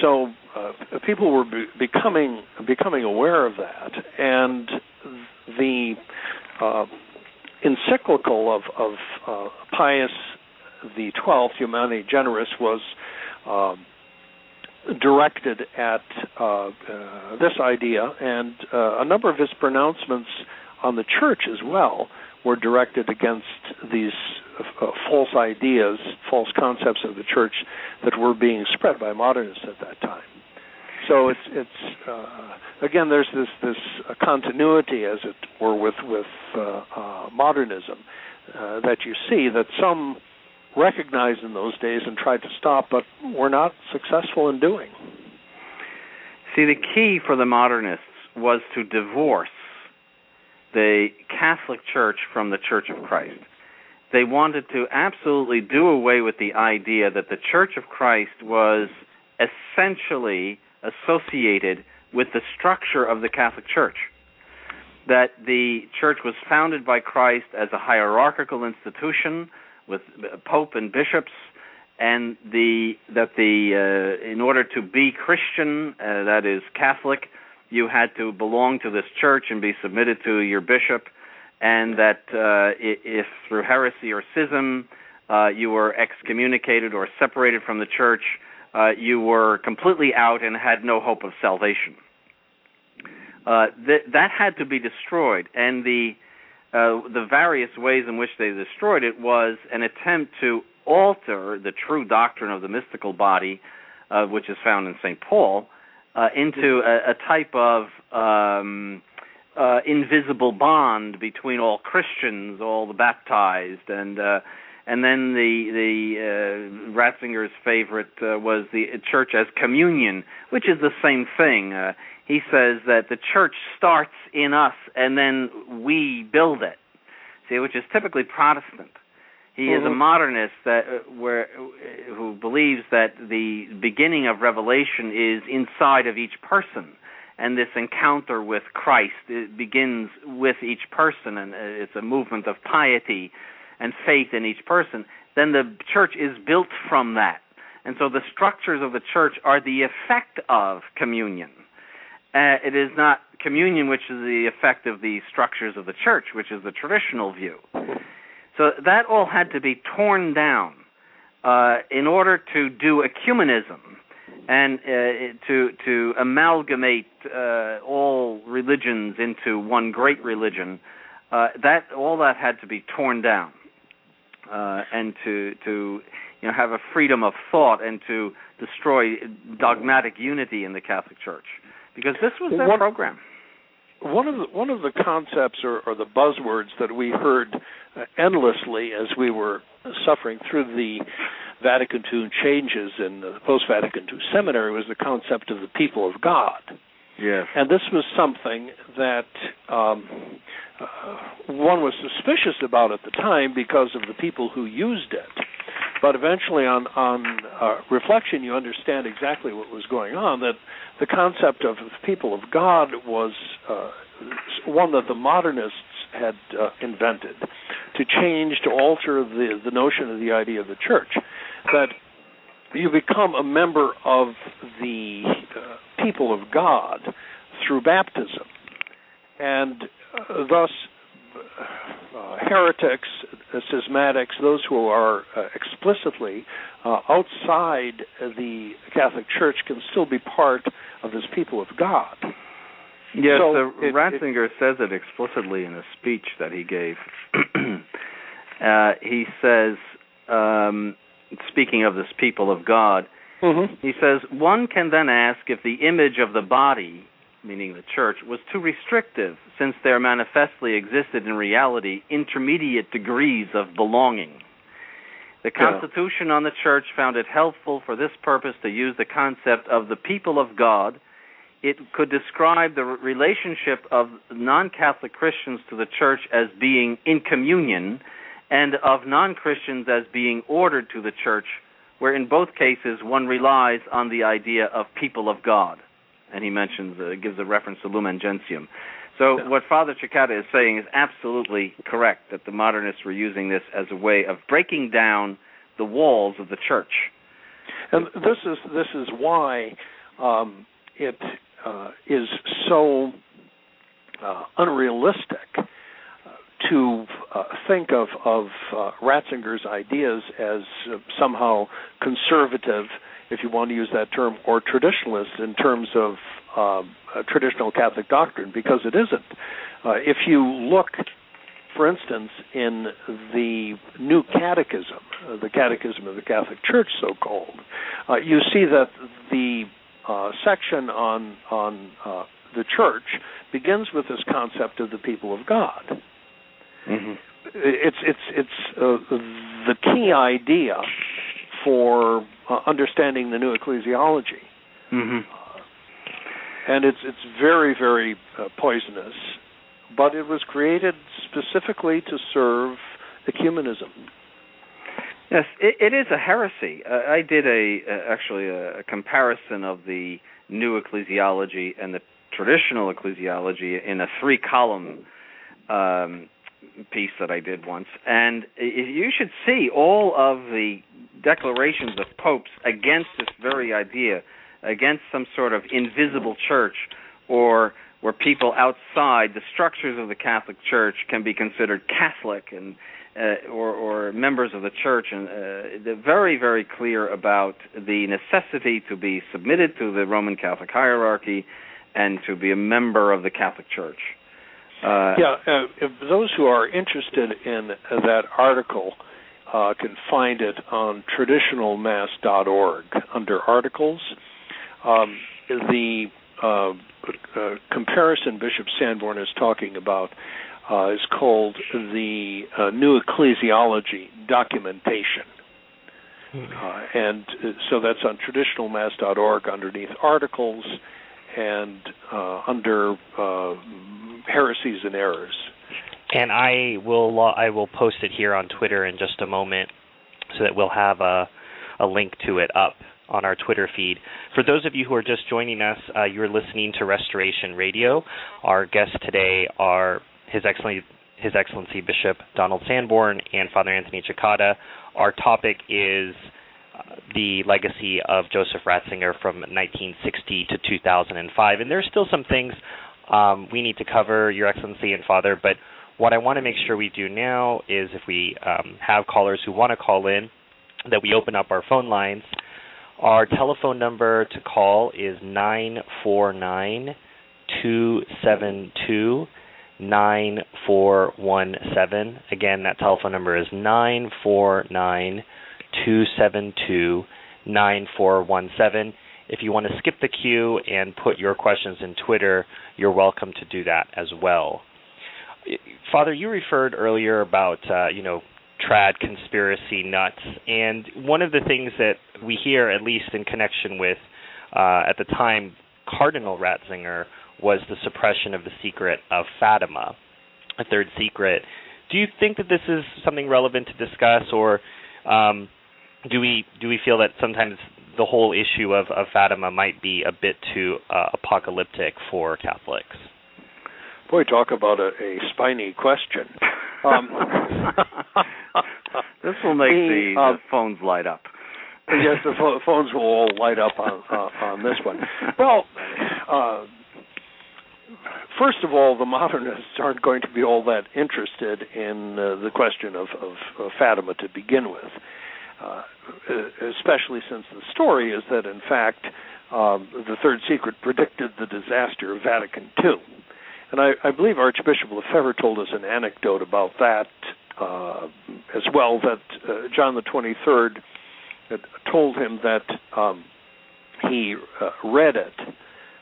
So uh, people were be- becoming becoming aware of that, and the uh, encyclical of, of uh, Pius the Twelfth, Humani Generis, was um, directed at uh, uh, this idea, and uh, a number of his pronouncements on the church as well were directed against these uh, false ideas, false concepts of the church that were being spread by modernists at that time. So it's it's uh, again there's this this uh, continuity, as it were, with with modernism that you see that some recognized in those days and tried to stop, but were not successful in doing. See, the key for the modernists was to divorce the Catholic Church from the Church of Christ. They wanted to absolutely do away with the idea that the Church of Christ was essentially associated with the structure of the Catholic Church. That the church was founded by Christ as a hierarchical institution with pope and bishops, and the that the uh, in order to be Christian, uh, that is Catholic, you had to belong to this church and be submitted to your bishop, and that uh, if through heresy or schism uh, you were excommunicated or separated from the church, uh, you were completely out and had no hope of salvation. Uh, th- that had to be destroyed, and the uh, the various ways in which they destroyed it was an attempt to alter the true doctrine of the mystical body, uh, which is found in St. Paul, uh, into a, a, type of um, uh, invisible bond between all Christians, all the baptized, and uh, and then the the uh, Ratzinger's favorite was the church as communion, which is the same thing. He says that the church starts in us and then we build it. See, which is typically Protestant. He mm-hmm. is a mm-hmm. modernist that uh, where uh, who believes that the beginning of revelation is inside of each person and this encounter with Christ it begins with each person and uh, it's a movement of piety and faith in each person, then the church is built from that. And so the structures of the church are the effect of communion. Uh, it is not communion which is the effect of the structures of the church, which is the traditional view. So that all had to be torn down uh, in order to do ecumenism and uh, to to amalgamate uh, all religions into one great religion. Uh, that all that had to be torn down uh, and to to you know have a freedom of thought and to destroy dogmatic unity in the Catholic Church because this was their one, program. One of the one of the concepts or, or the buzzwords that we heard uh, endlessly as we were suffering through the Vatican II changes in the post Vatican II seminary was the concept of the people of God. Yes. And this was something that um, uh, one was suspicious about at the time because of the people who used it. But eventually, on on uh, reflection, you understand exactly what was going on. That the concept of the people of God was uh, one that the modernists had uh, invented to change, to alter the the notion of the idea of the church. That you become a member of the uh, people of God through baptism, and uh, thus uh, heretics, schismatics, those who are uh, explicitly uh, outside the Catholic Church can still be part of this people of God. Yes, so it, Ratzinger it, says it explicitly in a speech that he gave. *clears throat* uh, he says, um, speaking of this people of God, mm-hmm. he says, one can then ask if the image of the body meaning the church, was too restrictive, since there manifestly existed in reality intermediate degrees of belonging. The Constitution yeah. on the Church found it helpful for this purpose to use the concept of the people of God. It could describe the relationship of non Catholic Christians to the Church as being in communion, and of non Christians as being ordered to the Church, where in both cases one relies on the idea of people of God and he mentions uh, gives a reference to Lumen Gentium. So yeah. what Father Cekada is saying is absolutely correct that the modernists were using this as a way of breaking down the walls of the church. And this is this is why um, it uh, is so uh, unrealistic uh, to uh, think of of uh, Ratzinger's ideas as somehow conservative if you want to use that term, or traditionalists in terms of um, traditional Catholic doctrine, because it isn't. Uh, if you look, for instance, in the New Catechism, uh, the Catechism of the Catholic Church, so called, uh, you see that the uh, section on on uh, the church begins with this concept of the people of God. Mm-hmm. It's it's it's uh, the key idea for uh, understanding the new ecclesiology. Mm-hmm. And it's it's very very uh, poisonous, but it was created specifically to serve ecumenism. Yes, it, it is a heresy. Uh, I did a actually a, a comparison of the new ecclesiology and the traditional ecclesiology in a three column um, piece that I did once, and you should see all of the declarations of popes against this very idea, against some sort of invisible church, or where people outside the structures of the Catholic Church can be considered Catholic, and uh, or, or members of the church, and uh, they're very, very clear about the necessity to be submitted to the Roman Catholic hierarchy and to be a member of the Catholic Church. Uh, yeah, uh, if those who are interested in that article uh, can find it on traditionalmass.org under articles. Um, the uh, uh, comparison Bishop Sanborn is talking about uh, is called the uh, New Ecclesiology Documentation. Hmm. Uh, and so that's on traditionalmass.org underneath articles and under heresies and errors. And I will I will post it here on Twitter in just a moment, so that we'll have a a link to it up on our Twitter feed. For those of you who are just joining us, uh, you're listening to Restoration Radio. Our guests today are His Excellency, His Excellency Bishop Donald Sanborn and Father Anthony Cekada. Our topic is uh, the legacy of Joseph Ratzinger from 1960 to 2005. And there's still some things um, we need to cover, Your Excellency and Father, but what I want to make sure we do now is if we um, have callers who want to call in, that we open up our phone lines our telephone number to call is 949 272 9417. Again, that telephone number is 949 272 9417. If you want to skip the queue and put your questions in Twitter, you're welcome to do that as well. Father, you referred earlier about uh, you know trad conspiracy nuts. And one of the things that we hear, at least in connection with, uh, at the time, Cardinal Ratzinger, was the suppression of the secret of Fatima, a third secret. Do you think that this is something relevant to discuss, or um, do we do we feel that sometimes the whole issue of, of Fatima might be a bit too uh, apocalyptic for Catholics? Boy, talk about a, a spiny question. Um, *laughs* this will make the, the, uh, phones light up. yes, the phones will all light up on uh, on this one. Well, uh, first of all, the modernists aren't going to be all that interested in uh, the question of, of, of, Fatima to begin with, uh, especially since the story is that, in fact, um, the Third Secret predicted the disaster of Vatican II. And I, I believe Archbishop Lefebvre told us an anecdote about that uh, as well. That uh, John the Twenty Third told him that um, he uh, read it,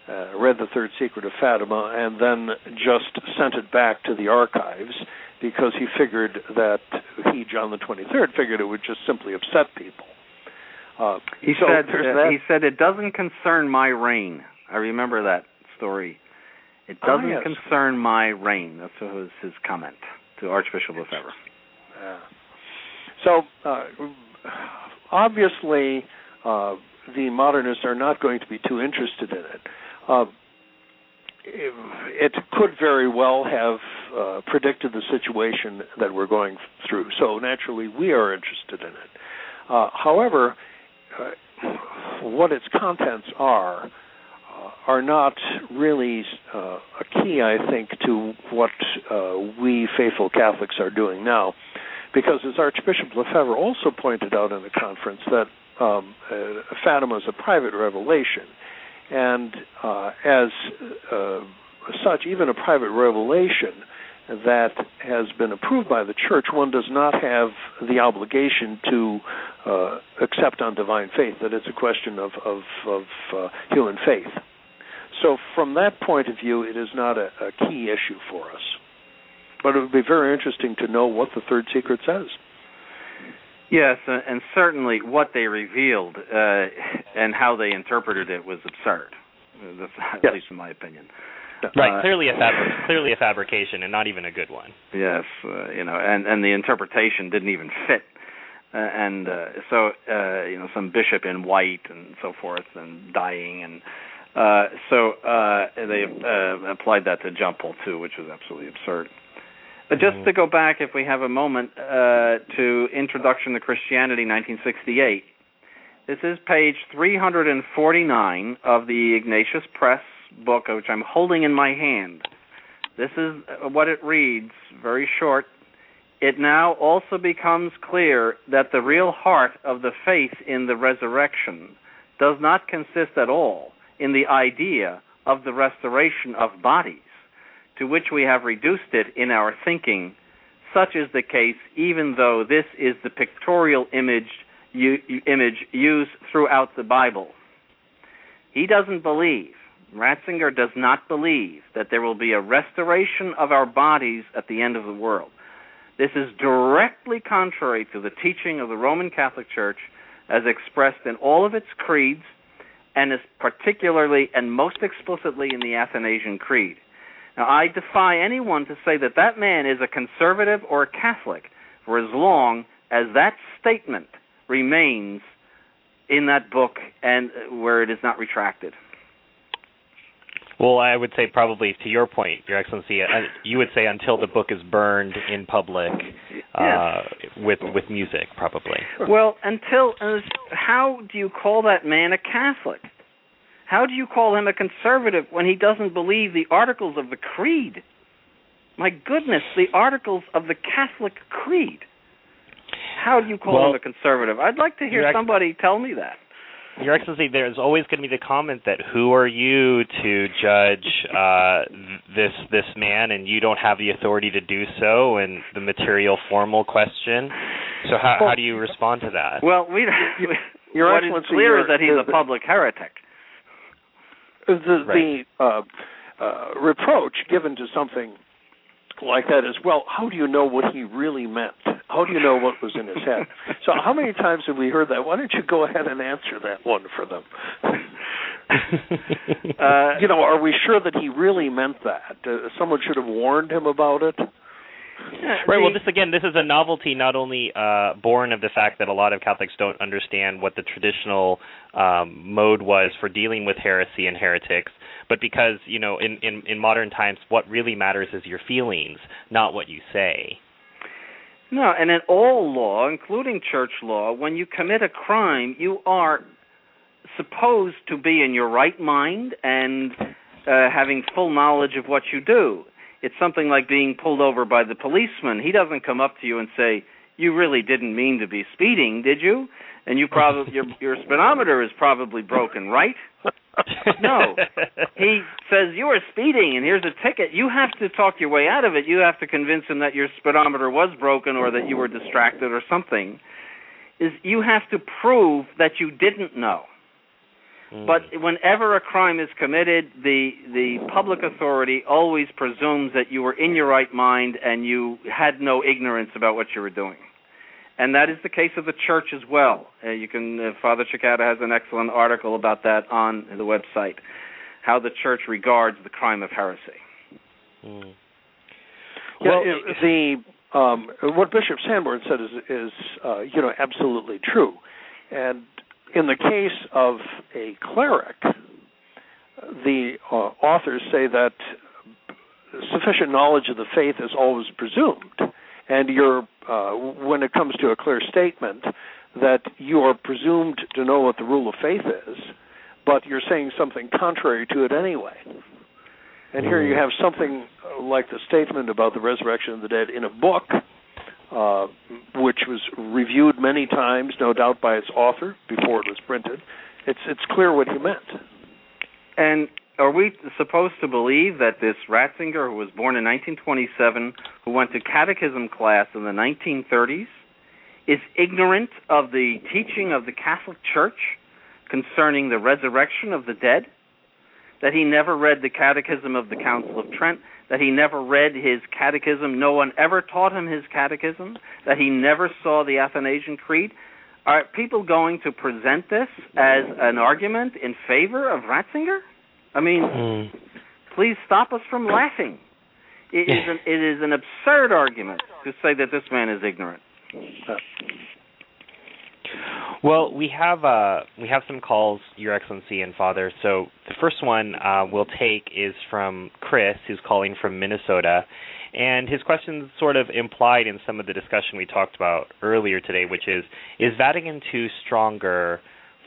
uh, read the Third Secret of Fatima, and then just sent it back to the archives because he figured that he, John the Twenty Third, figured it would just simply upset people. Uh, he so said uh, he said it doesn't concern my reign. I remember that story. It oh, doesn't oh, yes. concern my reign. That was his comment to Archbishop Lefebvre. Yeah. So uh, obviously, uh, the modernists are not going to be too interested in it. Uh, it could very well have uh, predicted the situation that we're going through. So naturally, we are interested in it. Uh, however, uh, what its contents are are not really uh, a key, I think, to what uh, we faithful Catholics are doing now. Because as Archbishop Lefebvre also pointed out in the conference, that um, uh, Fatima is a private revelation. And uh, as uh, such, even a private revelation that has been approved by the church, one does not have the obligation to uh, accept on divine faith, that it's a question of, of, of uh, human faith. So, from that point of view, it is not a, a key issue for us. But it would be very interesting to know what the third secret says. Yes, and certainly what they revealed uh, and how they interpreted it was absurd. That's, *laughs* at yes. least in my opinion. Right, uh, clearly a fabri- clearly a fabrication, and not even a good one. Yes, uh, you know, and and the interpretation didn't even fit, uh, and uh, so uh, you know, some bishop in white and so forth, and dying, and uh, so uh, they uh, applied that to John Paul II, which was absolutely absurd. But just mm-hmm. to go back, if we have a moment, uh, to Introduction to Christianity, 1968. This is page 349 of the Ignatius Press book, which I'm holding in my hand. This is what it reads, very short. it now also becomes clear that the real heart of the faith in the resurrection does not consist at all in the idea of the restoration of bodies, to which we have reduced it in our thinking. Such is the case, even though this is the pictorial image, image used throughout the Bible. He doesn't believe, Ratzinger does not believe, that there will be a restoration of our bodies at the end of the world. This is directly contrary to the teaching of the Roman Catholic Church as expressed in all of its creeds and is particularly and most explicitly in the Athanasian Creed. Now, I defy anyone to say that that man is a conservative or a Catholic for as long as that statement remains in that book and where it is not retracted. Well, I would say probably to your point, Your Excellency, uh, you would say until the book is burned in public uh, yes. with with music, probably. Well, until uh, how do you call that man a Catholic? How do you call him a conservative when he doesn't believe the articles of the creed? My goodness, the articles of the Catholic creed. How do you call well, him a conservative? I'd like to hear Ex- somebody tell me that. Your Excellency, there's always going to be the comment that who are you to judge uh, this this man, and you don't have the authority to do so, and the material formal question. So how well, how do you respond to that? Well, we. *laughs* Your what Excellency, is clear is that he's a public heretic. The right. the uh, uh, reproach given to something like that is well, how do you know what he really meant? How do you know what was in his head? *laughs* So, how many times have we heard that? Why don't you go ahead and answer that one for them? *laughs* uh, you know, are we sure that he really meant that? Uh, someone should have warned him about it. Right. Well, this again, this is a novelty not only uh, born of the fact that a lot of Catholics don't understand what the traditional um, mode was for dealing with heresy and heretics, but because you know, in, in in modern times, what really matters is your feelings, not what you say. No, and in all law, including church law, when you commit a crime, you are supposed to be in your right mind and uh, having full knowledge of what you do. It's something like being pulled over by the policeman. He doesn't come up to you and say, "You really didn't mean to be speeding, did you?" And you probably your your speedometer is probably broken, right? no. He says you are speeding and here's a ticket. You have to talk your way out of it. You have to convince him that your speedometer was broken or that you were distracted or something. Is you have to prove that you didn't know. Mm. But whenever a crime is committed, the the public authority always presumes that you were in your right mind and you had no ignorance about what you were doing. And that is the case of the church as well. Uh, you can uh, Father Cekada has an excellent article about that on the website, how the church regards the crime of heresy. Mm. Yeah, Well, it- the um, what Bishop Sanborn said is is uh, you know absolutely true, and in the case of a cleric, the uh, authors say that sufficient knowledge of the faith is always presumed, and you're uh, when it comes to a clear statement that you are presumed to know what the rule of faith is, but you're saying something contrary to it anyway. And here you have something like the statement about the resurrection of the dead in a book, uh, which was reviewed many times, no doubt, by its author before it was printed. It's it's clear what he meant. And are we supposed to believe that this Ratzinger, who was born in 1927, who went to catechism class in the 1930s, is ignorant of the teaching of the Catholic Church concerning the resurrection of the dead? That he never read the Catechism of the Council of Trent? That he never read his catechism? No one ever taught him his catechism? That he never saw the Athanasian Creed? Are people going to present this as an argument in favor of Ratzinger? I mean, Mm. please stop us from laughing. It is an, it is an absurd argument to say that this man is ignorant. Well, we have uh, we have some calls, Your Excellency and Father. So the first one uh, we'll take is from Chris, who's calling from Minnesota, and his question sort of implied in some of the discussion we talked about earlier today, which is: Is Vatican II stronger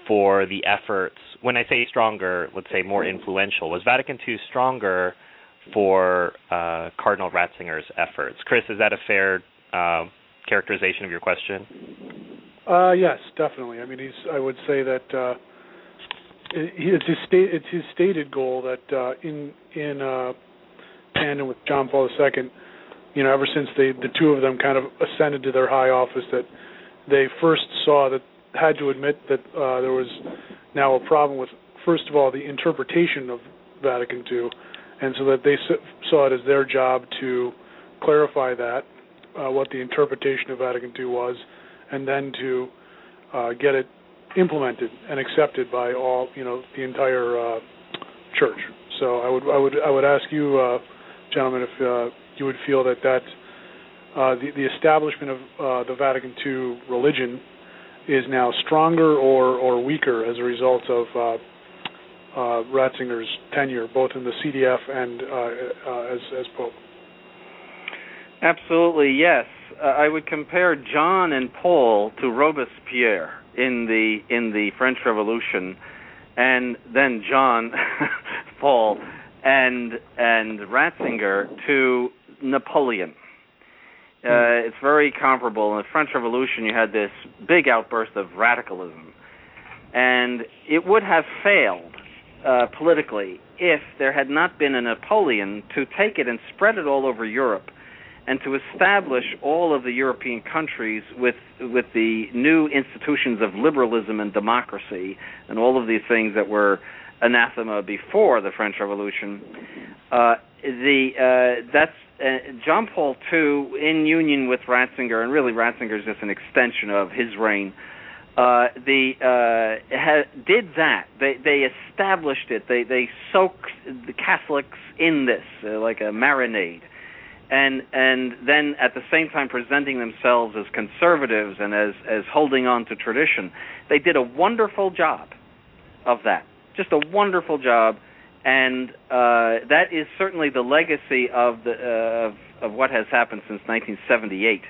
for the efforts? When I say stronger, let's say more influential. Was Vatican II stronger for uh, Cardinal Ratzinger's efforts? Chris, is that a fair uh, characterization of your question? Uh, yes, definitely. I mean, he's. I would say that uh, it's his state. It's his stated goal that uh, in in uh, tandem with John Paul II, you know, ever since they the two of them kind of ascended to their high office, that they first saw that had to admit that uh, there was now a problem with first of all the interpretation of Vatican II, and so that they saw it as their job to clarify that uh, what the interpretation of Vatican II was, and then to uh, get it implemented and accepted by all you know the entire uh, church. So I would I would I would ask you, uh, gentlemen, if uh, you would feel that that uh, the the establishment of uh, the Vatican II religion is now stronger or or weaker as a result of Ratzinger's tenure, both in the CDF and as as Pope. Absolutely, yes. I would compare John and Paul to Robespierre in the in the French Revolution, and then John, *laughs* Paul, and and Ratzinger to Napoleon. Uh, hmm. it's very comparable. In the French Revolution, you had this big outburst of radicalism, and it would have failed uh, politically if there had not been a Napoleon to take it and spread it all over Europe and to establish all of the European countries with with the new institutions of liberalism and democracy and all of these things that were anathema before the French Revolution. Uh, the uh, that's uh, John Paul II in union with Ratzinger, and really Ratzinger is just an extension of his reign. Uh, the uh, ha, did that. They they established it. They they soaked the Catholics in this uh, like a marinade and and then at the same time presenting themselves as conservatives and as as holding on to tradition. They did a wonderful job of that, just a wonderful job, and uh, that is certainly the legacy of the uh, of of what has happened since 1978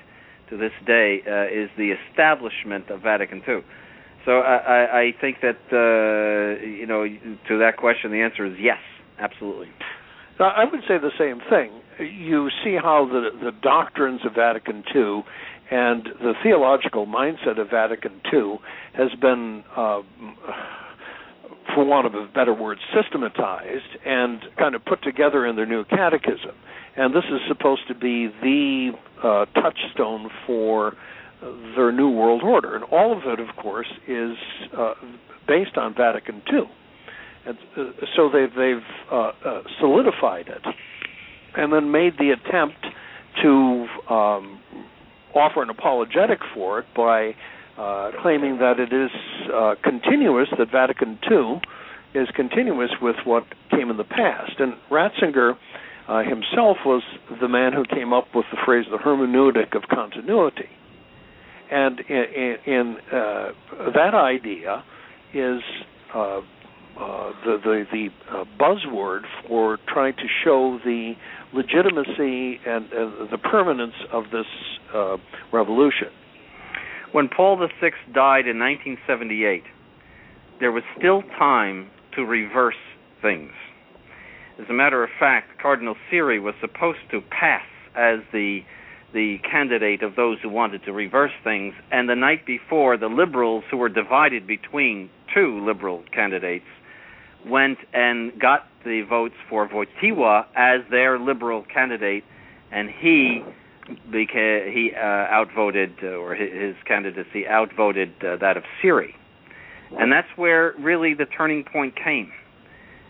to this day uh, is the establishment of Vatican II. So I, I think that uh, you know to that question the answer is yes, absolutely. I would say the same thing. You see how the the doctrines of Vatican II and the theological mindset of Vatican II has been, uh, for want of a better word, systematized and kind of put together in their new catechism. And this is supposed to be the uh, touchstone for their new world order. And all of it, of course, is uh, based on Vatican II. And uh, so they've, they've uh, uh, solidified it and then made the attempt to um, offer an apologetic for it by uh, claiming that it is uh, continuous, that Vatican II is continuous with what came in the past. And Ratzinger uh, himself was the man who came up with the phrase the hermeneutic of continuity. And in, in, in that idea is uh, the the, the uh, buzzword for trying to show the legitimacy and the permanence of this uh, revolution. When Paul VI died in 1978, there was still time to reverse things. As a matter of fact, Cardinal Siri was supposed to pass as the the candidate of those who wanted to reverse things, and the night before, the liberals, who were divided between two liberal candidates, went and got the votes for Wojtyła as their liberal candidate, and he he uh, outvoted uh, or his candidacy outvoted uh, that of Siri, and that's where really the turning point came.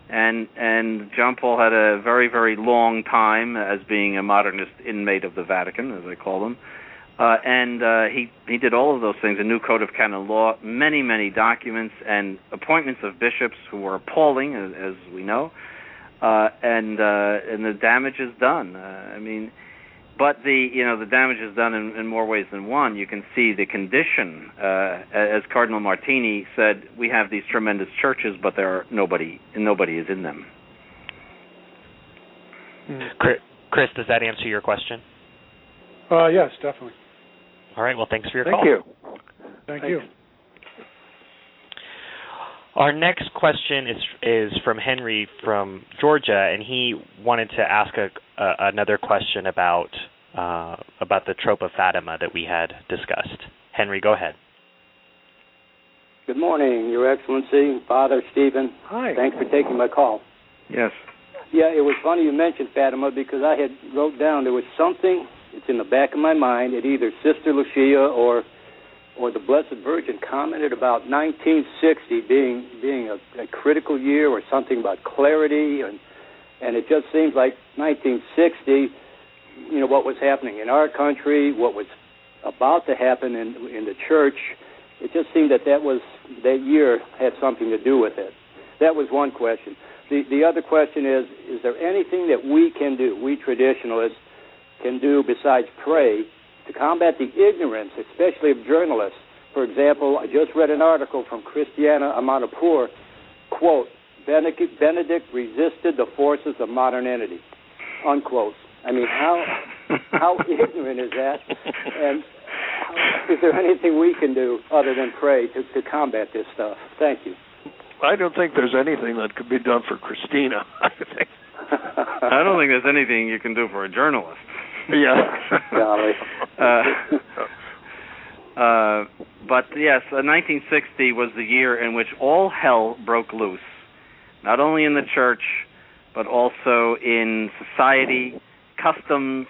And and John Paul had a very very long time as being a modernist inmate of the Vatican, as they call them, uh, and uh, he he did all of those things. A new code of canon law, many many documents, and appointments of bishops who were appalling, as, as we know. Uh, and uh, and the damage is done. Uh, I mean, but the you know the damage is done in, in more ways than one. You can see the condition, uh, as Cardinal Martini said. We have these tremendous churches, but there are nobody nobody is in them. Chris, Chris, does that answer your question? Uh, yes, definitely. All right. Well, thanks for your call. Thank call. You. Thank, Thank you. Our next question is is from Henry from Georgia, and he wanted to ask a, a, another question about uh, about the trope of Fatima that we had discussed. Henry, go ahead. Good morning, Your Excellency, Father Stephen. Hi. Thanks for taking my call. Yes. Yeah, it was funny you mentioned Fatima because I had wrote down there was something. It's in the back of my mind. It either Sister Lucia or or the Blessed Virgin commented about 1960 being being a, a critical year or something about clarity. And and it just seems like 1960 you know what was happening in our country what was about to happen in in the church it just seemed that that was that year had something to do with it. That was one question. The the other question is is there anything that we can do we traditionalists can do besides pray to combat the ignorance, especially of journalists. For example, I just read an article from Christiane Amanpour, quote, Benedict, Benedict resisted the forces of modernity, unquote. I mean, how how *laughs* ignorant is that? And how, is there anything we can do other than pray to, to combat this stuff? Thank you. I don't think there's anything that could be done for Christina. I think. *laughs* I don't think there's anything you can do for a journalist. Yeah. *laughs* Golly. *laughs* Uh, uh, but yes, uh, 1960 was the year in which all hell broke loose, not only in the church, but also in society, customs,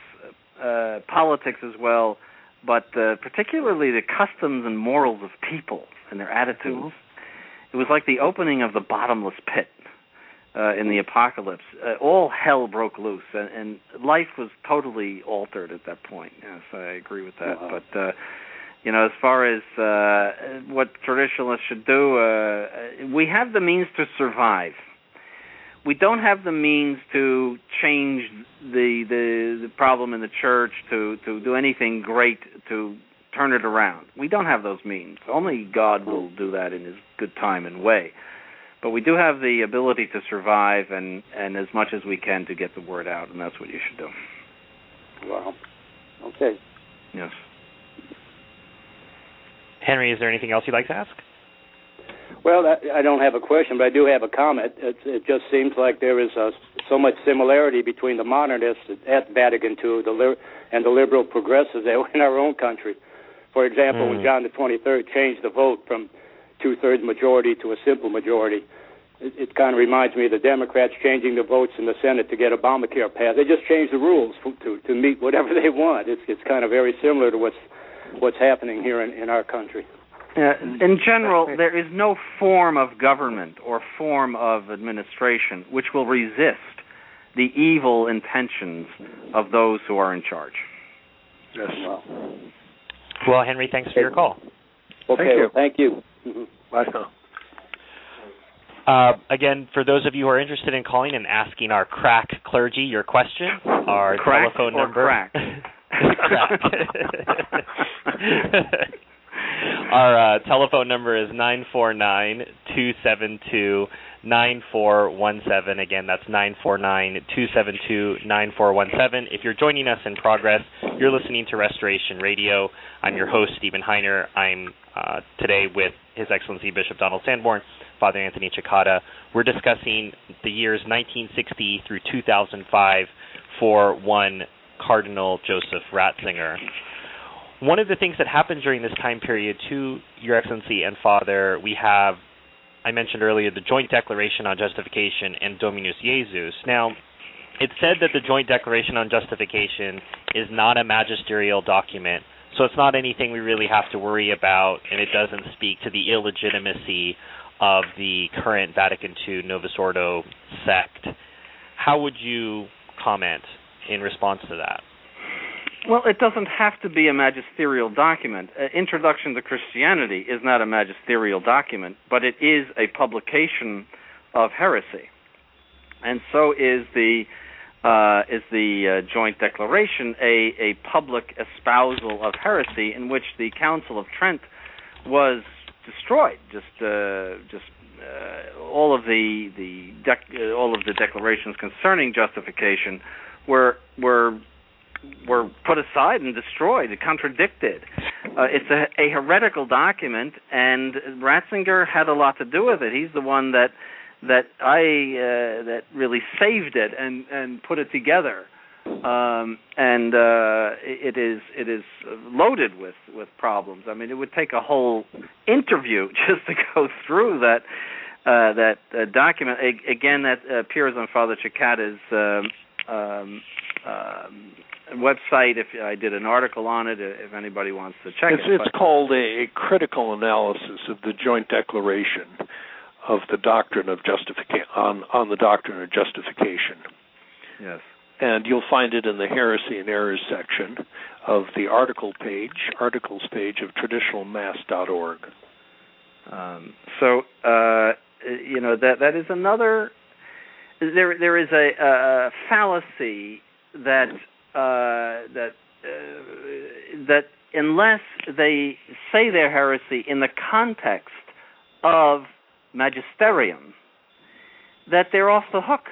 uh, politics as well, but uh, particularly the customs and morals of people and their attitudes. It was like the opening of the bottomless pit uh, in the apocalypse. Uh, all hell broke loose, and, and life was totally altered at that point. Yes, I agree with that. Wow. But uh, you know, as far as uh, what traditionalists should do, uh, we have the means to survive. We don't have the means to change the the, the problem in the church, to to do anything great to turn it around. We don't have those means. Only God will do that in His good time and way but we do have the ability to survive and and as much as we can to get the word out and that's what you should do Wow. Okay. yes Henry, is there anything else you'd like to ask? Well, I I don't have a question, but I do have a comment. It, it just seems like there is uh so much similarity between the modernists at Vatican II the and the liberal progressives that were in our own country. For example, when Mm. John the 23rd changed the vote from two-thirds majority to a simple majority, it, it kind of reminds me of the Democrats changing the votes in the Senate to get Obamacare passed. They just changed the rules for, to to meet whatever *laughs* they want. It's it's kind of very similar to what's what's happening here in, in our country. Uh, in general, there is no form of government or form of administration which will resist the evil intentions of those who are in charge. Yes. Well, Well, Henry, thanks for your call. okay. you. well, thank you. Mhm. Bye now. Uh, again, for those of you who are interested in calling and asking our crack clergy your question, our Crack telephone or number. crack? crack. *laughs* our uh, telephone number is nine four nine two seven two nine four one seven. Again, that's nine four nine two seven two nine four one seven. If you're joining us in progress, you're listening to Restoration Radio. I'm your host, Stephen Heiner. I'm uh, today with His Excellency Bishop Donald Sanborn, Father Anthony Cekada. We're discussing the years 1960 through 2005 for one Cardinal Joseph Ratzinger. One of the things that happened during this time period, to Your Excellency and Father, we have, I mentioned earlier, the Joint Declaration on Justification and Dominus Jesus. Now, it's said that the Joint Declaration on Justification is not a magisterial document, so it's not anything we really have to worry about, and it doesn't speak to the illegitimacy of the current Vatican II Novus Ordo sect. How would you comment in response to that? Well, it doesn't have to be a magisterial document. Uh, Introduction to Christianity is not a magisterial document, but it is a publication of heresy, and so is the uh, is the uh, joint declaration a a public espousal of heresy in which the Council of Trent was destroyed. Just uh, just uh, all of the the dec- uh, all of the declarations concerning justification were were were put aside and destroyed, contradicted. Uh, it's a, a heretical document, and Ratzinger had a lot to do with it. He's the one that that I uh, that really saved it and and put it together. um, and uh, it is it is loaded with with problems. I mean, it would take a whole interview *laughs* just to go through that uh, that uh, document. Again, that appears on Father Cekada's um, um, um, website. If I did an article on it, if anybody wants to check it's, it, it's called a, a critical analysis of the joint declaration of the doctrine of justification on on the doctrine of justification. Yes and you'll find it in the heresy and errors section of the article page, articles page of traditionalmass.org. Um, so uh, you know that that is another. There there is a, a fallacy that uh, that uh, that unless they say their heresy in the context of magisterium, that they're off the hook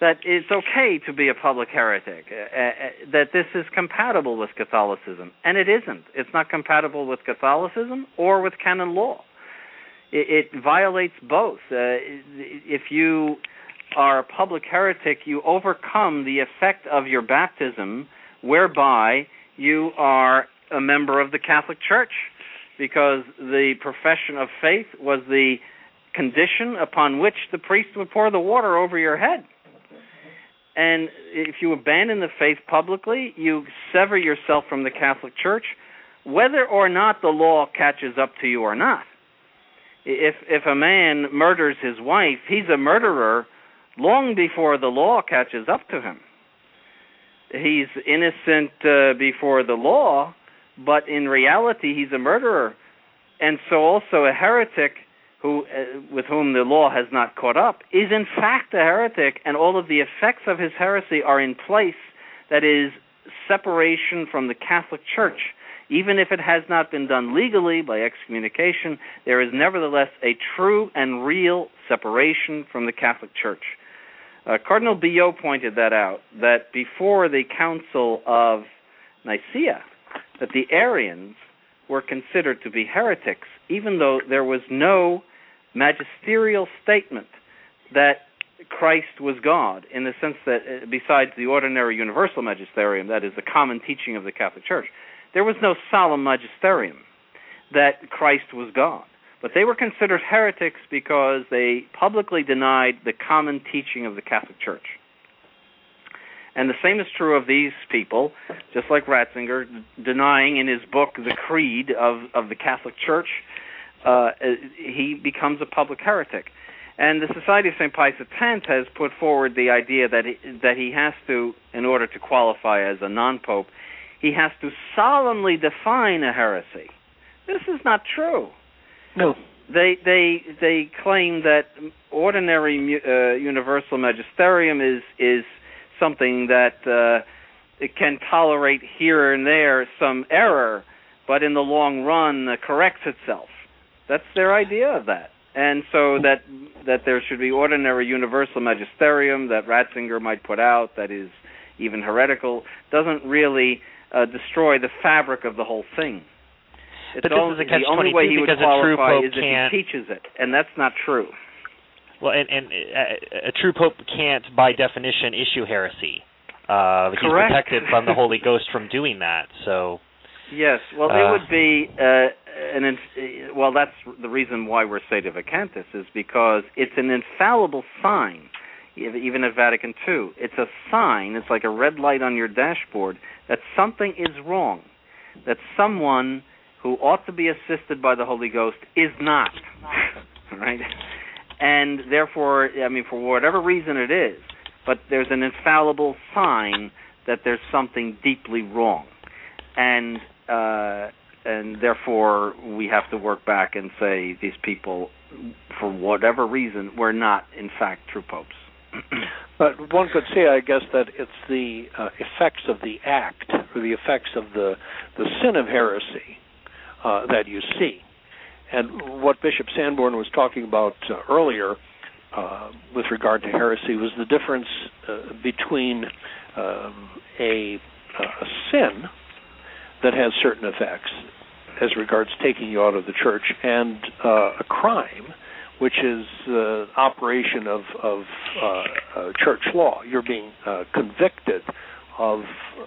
that it's okay to be a public heretic, uh, uh, that this is compatible with Catholicism. And it isn't. It's not compatible with Catholicism or with canon law. It, it violates both. Uh, if you are a public heretic, you overcome the effect of your baptism, whereby you are a member of the Catholic Church, because the profession of faith was the condition upon which the priest would pour the water over your head. And if you abandon the faith publicly, you sever yourself from the Catholic Church, whether or not the law catches up to you or not. If if a man murders his wife, he's a murderer long before the law catches up to him. He's innocent uh, before the law, but in reality he's a murderer. And so also a heretic who uh, with whom the law has not caught up is in fact a heretic and all of the effects of his heresy are in place. That is separation from the Catholic Church. Even if it has not been done legally by excommunication there is nevertheless a true and real separation from the Catholic Church. Uh, Cardinal Billot pointed that out that before the Council of Nicaea that the Arians were considered to be heretics even though there was no magisterial statement that Christ was God, in the sense that, uh, besides the ordinary universal magisterium, that is the common teaching of the Catholic Church, there was no solemn magisterium that Christ was God. But they were considered heretics because they publicly denied the common teaching of the Catholic Church. And the same is true of these people, just like Ratzinger, denying in his book the creed of, of the Catholic Church uh, he becomes a public heretic. And the Society of St. Pius X has put forward the idea that he, that he has to, in order to qualify as a non-pope, he has to solemnly define a heresy. This is not true. No. They they they claim that ordinary uh, universal magisterium is is something that uh, it can tolerate here and there some error, but in the long run uh, corrects itself. That's their idea of that. And so that that there should be ordinary universal magisterium that Ratzinger might put out that is even heretical doesn't really uh, destroy the fabric of the whole thing. It's but this only, is a catch the only way he would qualify is if he teaches it, and that's not true. Well, and, and a, a true pope can't, by definition, issue heresy. Uh, he's protected from the Holy *laughs* Ghost from doing that. So. Yes, well, uh, it would be uh, an inf- well, that's the reason why we're sedevacantists is because it's an infallible sign, even at Vatican II. It's a sign. It's like a red light on your dashboard that something is wrong, that someone who ought to be assisted by the Holy Ghost is not, *laughs* right? And therefore, I mean, for whatever reason it is, but there's an infallible sign that there's something deeply wrong, and uh, and therefore we have to work back and say these people, for whatever reason, were not in fact true popes. *clears throat* but one could say, I guess, that it's the uh, effects of the act or the effects of the the sin of heresy uh, that you see, and what Bishop Sanborn was talking about uh, earlier. Uh, with regard to heresy, was the difference uh, between um, a, a sin that has certain effects as regards taking you out of the church, and uh, a crime which is the uh, operation of, of uh, uh, church law. You're being uh, convicted of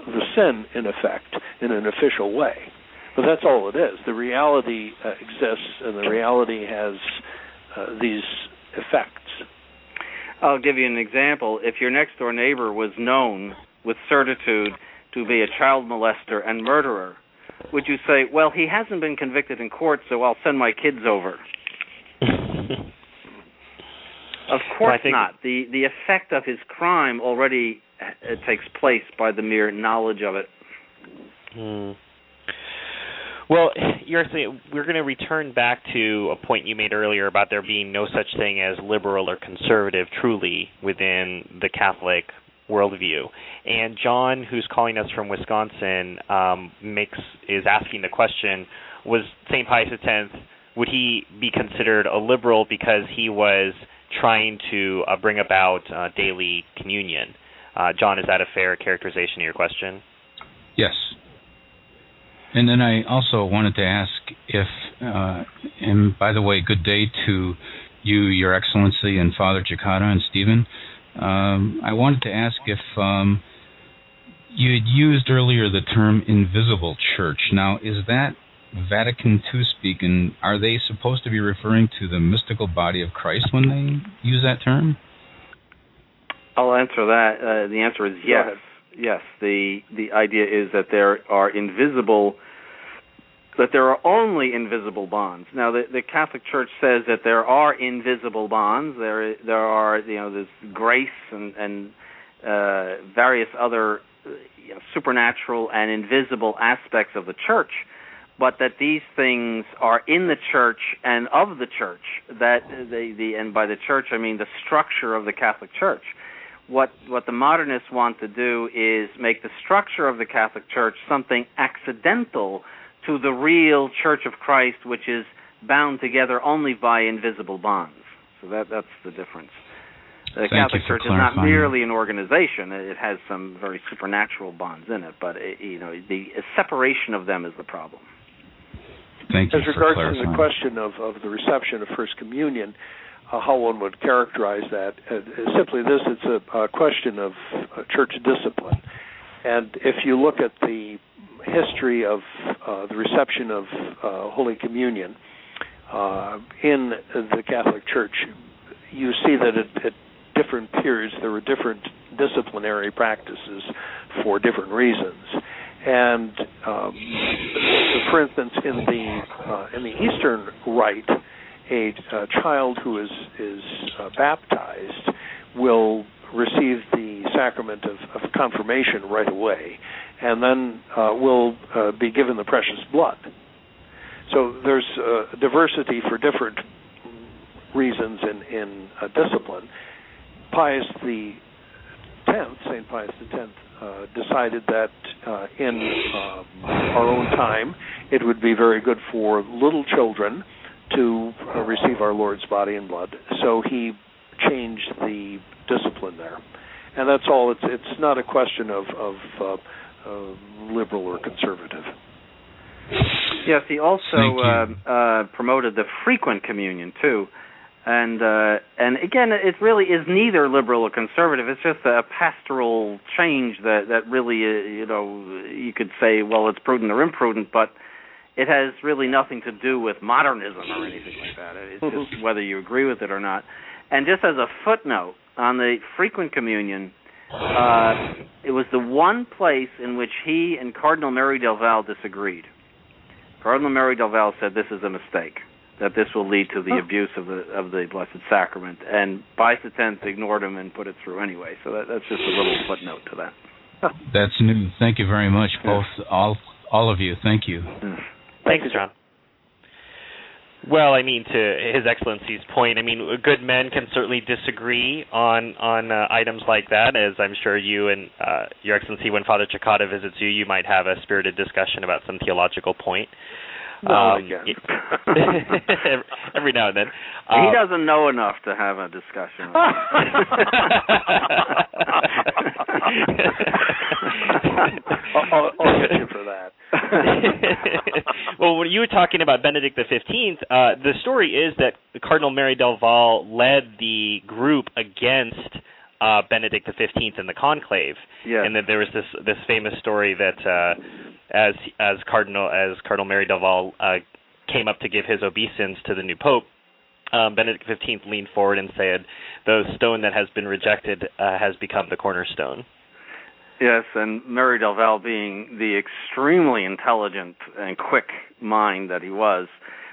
the sin, in effect, in an official way. But that's all it is. The reality uh, exists, and the reality has uh, these effects. I'll give you an example. If your next door neighbor was known with certitude to be a child molester and murderer, would you say, well, he hasn't been convicted in court, so I'll send my kids over? *laughs* of course think... not. The the effect of his crime already uh, takes place by the mere knowledge of it. Hmm. Well, saying we're going to return back to a point you made earlier about there being no such thing as liberal or conservative truly within the Catholic worldview. And John, who's calling us from Wisconsin, um, makes is asking the question: Was Saint Pius X would he be considered a liberal because he was trying to uh, bring about uh, daily communion? Uh, John, is that a fair characterization of your question? Yes. And then I also wanted to ask if, uh, and by the way, good day to you, Your Excellency, and Father Cekada and Stephen. Um, I wanted to ask if um, you had used earlier the term invisible church. Now, is that Vatican II speak, and are they supposed to be referring to the mystical body of Christ when they use that term? I'll answer that. Uh, the answer is yes. Yes. The the idea is that there are invisible that there are only invisible bonds. Now, the, the Catholic Church says that there are invisible bonds. There, there are, you know, there's grace and, and uh, various other you know, supernatural and invisible aspects of the Church, but that these things are in the Church and of the Church. That the, the and by the Church I mean the structure of the Catholic Church. What what the modernists want to do is make the structure of the Catholic Church something accidental to the real Church of Christ, which is bound together only by invisible bonds. So that that's the difference. The Thank Catholic Church is not merely an organization; it has some very supernatural bonds in it. But it, you know, the separation of them is the problem. Thank you As regards to the question of, of the reception of First Communion, uh, how one would characterize that uh, simply this: it's a, a question of uh, church discipline. And if you look at the history of uh, the reception of uh, Holy Communion uh, in the Catholic Church, you see that at, at, different periods there were different disciplinary practices for different reasons. And um, for instance, in the in the Eastern Rite, a, a child who is is uh, baptized will receive the sacrament of, of confirmation right away, and then uh, will uh, be given the precious blood. So there's uh, diversity for different reasons in in uh, discipline. Pius the Tenth, Saint Pius the Tenth, uh, decided that uh, in um, our own time it would be very good for little children to receive our Lord's body and blood. So he changed the discipline there, and that's all. It's it's not a question of of uh, uh, liberal or conservative. Yes, he also uh, uh, promoted the frequent communion too, and uh, and again, it really is neither liberal or conservative. It's just a pastoral change that that really, uh, you know, you could say, well, it's prudent or imprudent, but it has really nothing to do with modernism or anything like that. It's just whether you agree with it or not. And just as a footnote on the frequent communion, uh, it was the one place in which he and Cardinal Merry del Val disagreed. Cardinal Merry del Val said this is a mistake, that this will lead to the oh. abuse of the of the Blessed Sacrament, and Pius X ignored him and put it through anyway. So that, that's just a little footnote to that. That's new. Thank you very much, both all all of you. Thank you. Mm. Thanks, John. Well, I mean, to His Excellency's point, I mean, good men can certainly disagree on on uh, items like that, as I'm sure you and uh, Your Excellency, when Father Cekada visits you, you might have a spirited discussion about some theological point. Um, every, *laughs* every now and then. *laughs* Um, he doesn't know enough to have a discussion. I'll, *laughs* I'll, I'll get you for that. *laughs* well, when you were talking about Benedict XV, uh, the story is that Cardinal Merry del Val led the group against uh, Benedict XV in the conclave, yes. and that there was this this famous story that uh, as as Cardinal as Cardinal Merry del Val uh, came up to give his obeisance to the new pope, um, Benedict XV leaned forward and said, "The stone that has been rejected uh, has become the cornerstone." Yes, and Merry del Val, being the extremely intelligent and quick mind that he was,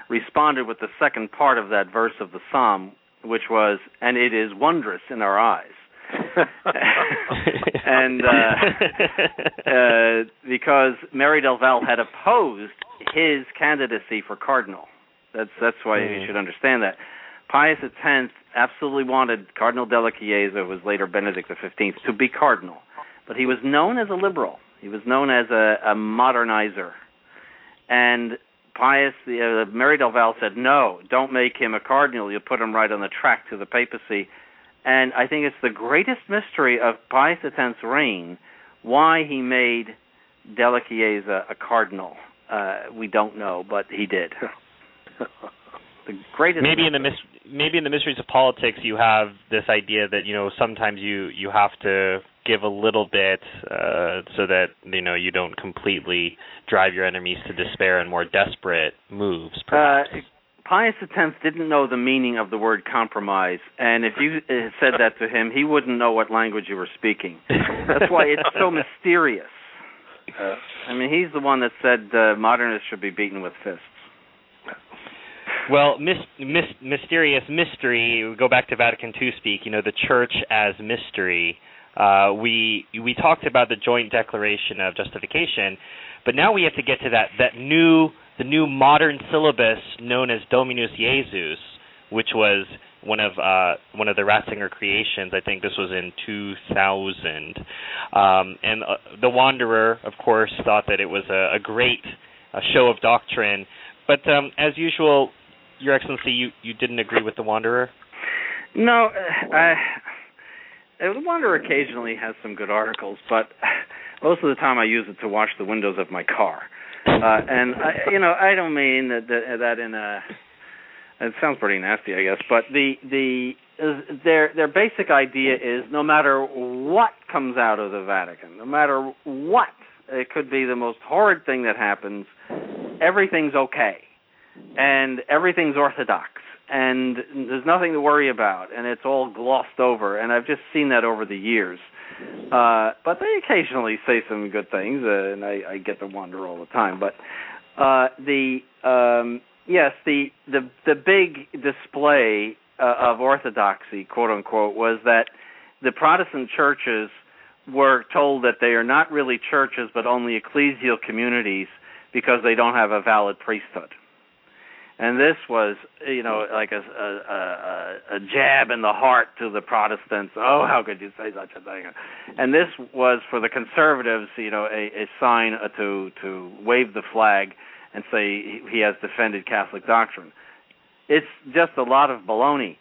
responded with the second part of that verse of the psalm, which was, "And it is wondrous in our eyes." *laughs* and uh, uh, because Merry del Val had opposed his candidacy for cardinal, that's that's why mm. you should understand that. Pius X absolutely wanted Cardinal Della Chiesa, who was later Benedict XV, to be cardinal, but he was known as a liberal. He was known as a, a modernizer, and Pius, uh, Merry del Val said, "No, don't make him a cardinal. You'll put him right on the track to the papacy." And I think it's the greatest mystery of Pius X's reign why he made Della Chiesa a cardinal. Uh, we don't know, but he did. *laughs* the greatest. Maybe mystery. in the mis- maybe in the mysteries of politics, you have this idea that you know sometimes you you have to give a little bit uh, so that you know you don't completely drive your enemies to despair and more desperate moves. Perhaps. Uh, Pius X didn't know the meaning of the word compromise, and if you uh, said that to him, he wouldn't know what language you were speaking. That's why it's so *laughs* mysterious. Uh, I mean, he's the one that said uh, modernists should be beaten with fists. Well, mis- mis- mysterious mystery. We go back to Vatican II speak. You know, the Church as mystery. Uh, we we talked about the joint declaration of justification, but now we have to get to that that new the new modern syllabus known as Dominus Jesus, which was one of uh, one of the Ratzinger creations. I think this was in 2000, um, and uh, the Wanderer, of course, thought that it was a, a great a show of doctrine. But um, as usual, Your Excellency, you, you didn't agree with the Wanderer. No, uh, I, the Wanderer occasionally has some good articles, but *laughs* most of the time I use it to wash the windows of my car. Uh, and I, you know, I don't mean that that, that in a. It sounds pretty nasty, I guess, but the the their their basic idea is no matter what comes out of the Vatican, no matter what, it could be the most horrid thing that happens, everything's okay, and everything's orthodox, and there's nothing to worry about, and it's all glossed over, and I've just seen that over the years. Uh, but they occasionally say some good things, uh, and I, I get to wonder all the time. But uh, the um, yes, the the the big display uh, of orthodoxy, quote unquote, was that the Protestant churches were told that they are not really churches but only ecclesial communities because they don't have a valid priesthood and this was you know like a, a a a jab in the heart to the Protestants. Oh, how could you say such a thing? And this was for the conservatives, you know, a, a sign uh, to to wave the flag and say he has defended Catholic doctrine. It's just a lot of baloney.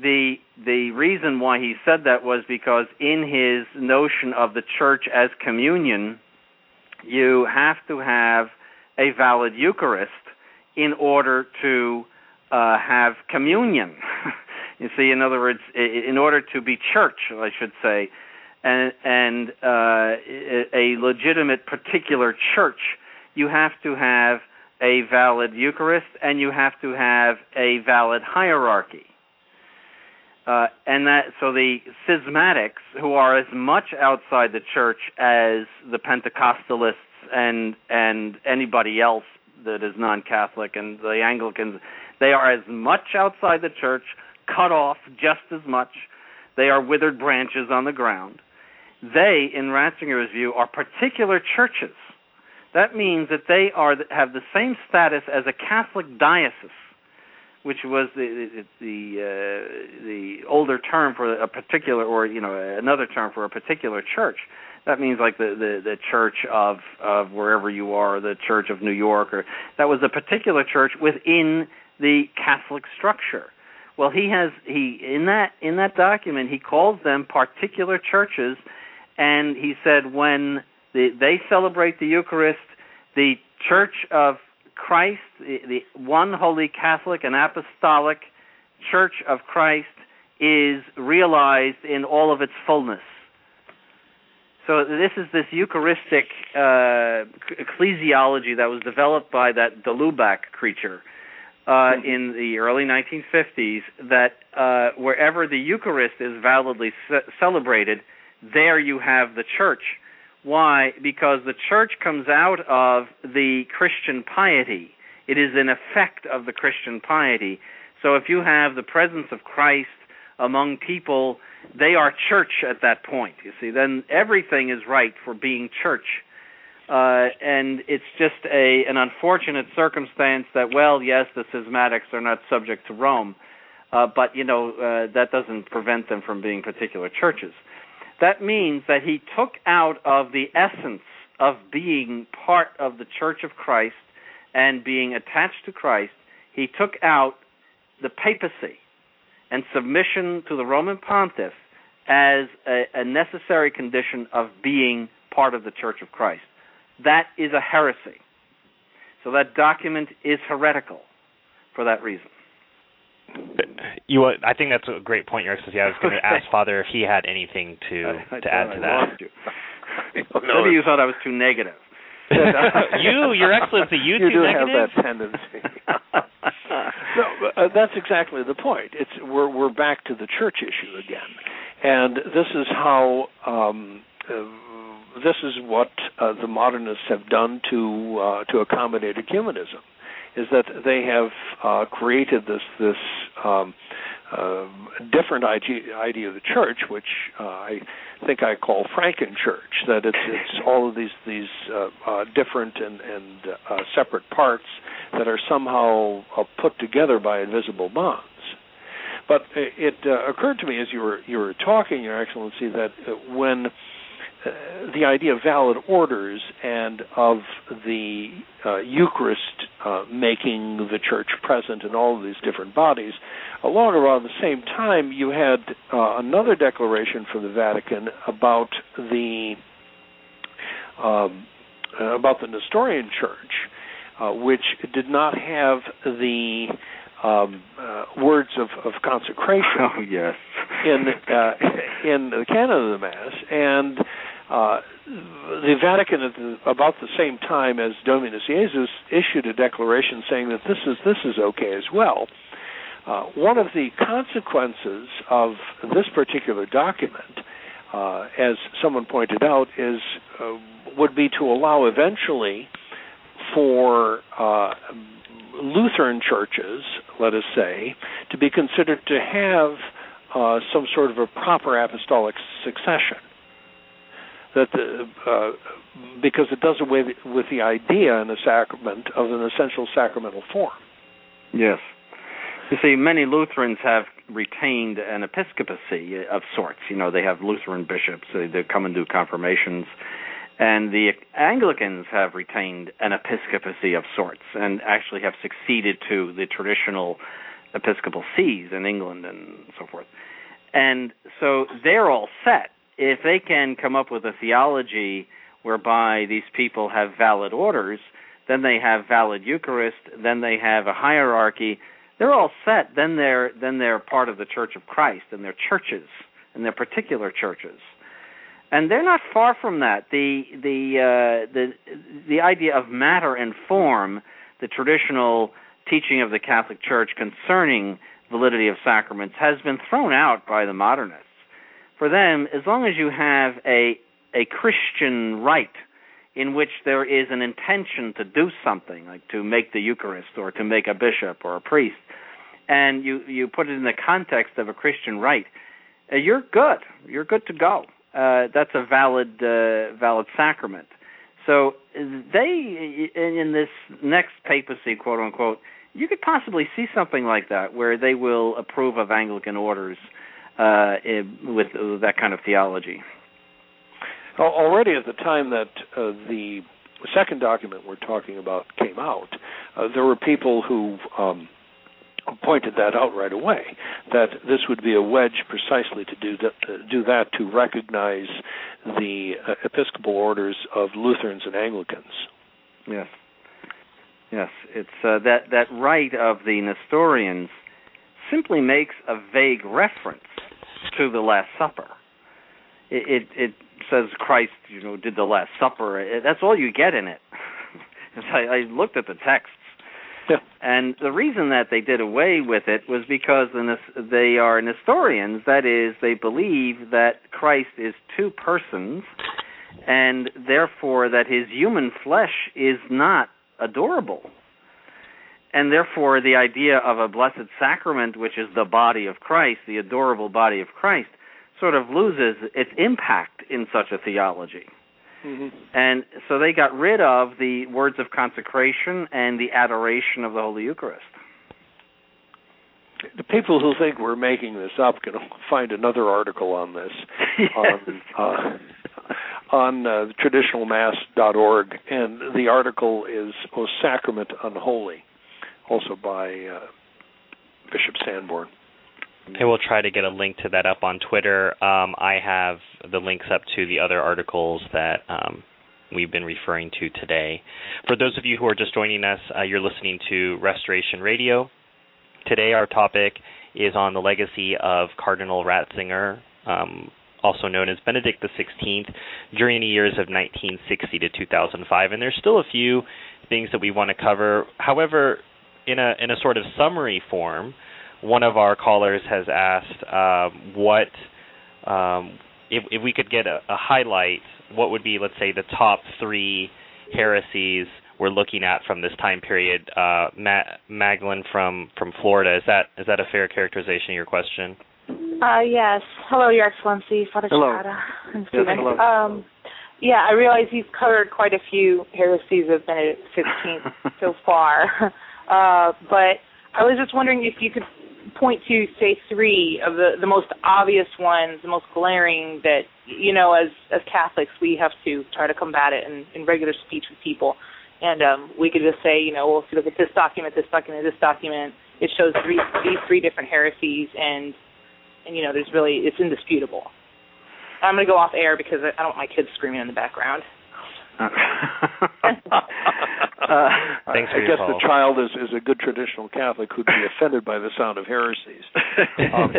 The the reason why he said that was because in his notion of the church as communion, you have to have a valid Eucharist in order to uh, have communion. *laughs* you see, in other words, in order to be church, I should say, and, and uh, a legitimate particular church, you have to have a valid Eucharist and you have to have a valid hierarchy. Uh, and that so the schismatics, who are as much outside the church as the Pentecostalists and and anybody else that is non-Catholic, and the Anglicans, they are as much outside the church, cut off just as much. They are withered branches on the ground. They, in Ratzinger's view, are particular churches. That means that they are have the same status as a Catholic diocese, which was the the uh, the older term for a particular, or you know, another term for a particular church that means like the the, the church of of wherever you are, the Church of New York, or that was a particular church within the Catholic structure. Well, he has he in that in that document he calls them particular churches, and he said when the, they celebrate the Eucharist, the Church of Christ, the, the one holy Catholic and Apostolic Church of Christ, is realized in all of its fullness. So this is this Eucharistic uh, ecclesiology that was developed by that de Lubac creature uh, in the early 1950s. That uh, wherever the Eucharist is validly ce- celebrated, there you have the church. Why? Because the church comes out of the Christian piety. It is an effect of the Christian piety. So if you have the presence of Christ among people, they are church at that point. You see, then everything is right for being church. Uh, and it's just a an unfortunate circumstance that, well, yes, the schismatics are not subject to Rome, uh, but you know uh, that doesn't prevent them from being particular churches. That means that he took out of the essence of being part of the Church of Christ and being attached to Christ, he took out the papacy and submission to the Roman pontiff as a, a necessary condition of being part of the Church of Christ. That is a heresy. So that document is heretical for that reason. You, I think that's a great point, Your Excellency. I was going *laughs* to ask Father if he had anything to I, I to add I to that. lost You. *laughs* *laughs* Maybe you thought I was too negative. you, Your Excellency, you, you too do negative? have that tendency. No, uh, that's exactly the point. It's we're we're back to the church issue again, and this is how um, uh, this is what uh, the modernists have done to uh, to accommodate ecumenism, is that they have uh, created this this um, uh, different idea, idea of the church, which uh, I think I call Franken Church. That it's it's *laughs* all of these these uh, uh, different and and uh, separate parts that are somehow uh, put together by invisible bonds. But it, it uh, occurred to me as you were you were talking, Your Excellency, that uh, when uh, the idea of valid orders and of the uh, Eucharist uh, making the church present in all of these different bodies, along around the same time, you had uh, another declaration from the Vatican about the um, uh, about the Nestorian Church, uh, which did not have the um, uh, words of, of consecration *laughs* Oh yes. in uh, in the canon of the Mass, and uh, the Vatican at the, about the same time as Dominus Jesus issued a declaration saying that this is this is okay as well. Uh, one of the consequences of this particular document, uh, as someone pointed out, is uh, would be to allow eventually for uh, Lutheran churches, let us say, to be considered to have some sort of a proper apostolic succession. That the, uh, because it does away with the idea in a sacrament of an essential sacramental form. Yes. You see, many Lutherans have retained an episcopacy of sorts. You know, they have Lutheran bishops. They, they come and do confirmations. And the Anglicans have retained an episcopacy of sorts and actually have succeeded to the traditional episcopal sees in England and so forth. And so they're all set. If they can come up with a theology whereby these people have valid orders, then they have valid Eucharist, then they have a hierarchy, they're all set. Then they're then they're part of the Church of Christ and their churches and their particular churches and they're not far from that. The the uh, the the idea of matter and form, the traditional teaching of the Catholic Church concerning validity of sacraments, has been thrown out by the modernists. For them, as long as you have a a Christian rite in which there is an intention to do something, like to make the Eucharist or to make a bishop or a priest, and you you put it in the context of a Christian rite, uh, you're good. You're good to go uh, that's a valid uh, valid sacrament. So they in this next papacy, quote unquote, you could possibly see something like that where they will approve of Anglican orders uh, with, that kind of theology. Already at the time that uh, the second document we're talking about came out, uh, there were people who um, pointed that out right away that this would be a wedge precisely to do that, uh, do that to recognize the uh, episcopal orders of Lutherans and Anglicans. Yes. Yes, it's uh, that that rite of the Nestorians simply makes a vague reference to the Last Supper. It it, it says Christ, you know, did the Last Supper. It, that's all you get in it. *laughs* I, I looked at the texts, Yeah. and the reason that they did away with it was because the, they are Nestorians. That is, they believe that Christ is two persons, and therefore that his human flesh is not adorable. And therefore, the idea of a blessed sacrament, which is the body of Christ, the adorable body of Christ, sort of loses its impact in such a theology. Mm-hmm. And so they got rid of the words of consecration and the adoration of the Holy Eucharist. The people who think we're making this up can find another article on this *laughs* on uh, on uh, traditionalmass.org, and the article is "O Sacrament Unholy," also by uh, Bishop Sanborn. I will try to get a link to that up on Twitter. Um, I have the links up to the other articles that um, we've been referring to today. For those of you who are just joining us, uh, you're listening to Restoration Radio. Today, our topic is on the legacy of Cardinal Ratzinger, um, also known as Benedict XVI, during the years of 1960 to 2005. And there's still a few things that we want to cover. However, in a in a sort of summary form, one of our callers has asked um, what um, if, if we could get a, a highlight. What would be, let's say, the top three heresies we're looking at from this time period? Uh, Ma- Magdalene from from Florida. Is that is that a fair characterization of your question? Uh, yes. Hello, Your Excellency, Father Hello. Cekada and Yes, hello. Um, yeah, I realize you've covered quite a few heresies of Benedict XVI *laughs* so far, uh, but I was just wondering if you could point to, say, three of the the most obvious ones, the most glaring that you know, as as Catholics, we have to try to combat it in, in regular speech with people. And um, we could just say, you know, well, if you look at this document, this document, this document, it shows three, these three different heresies, and and you know, there's really it's indisputable. I'm going to go off air because I I don't want my kids screaming in the background. *laughs* *laughs* *laughs* Uh, Thanks for I your guess call. the child is, is a good traditional Catholic who'd be *laughs* offended by the sound of heresies. *laughs* Um,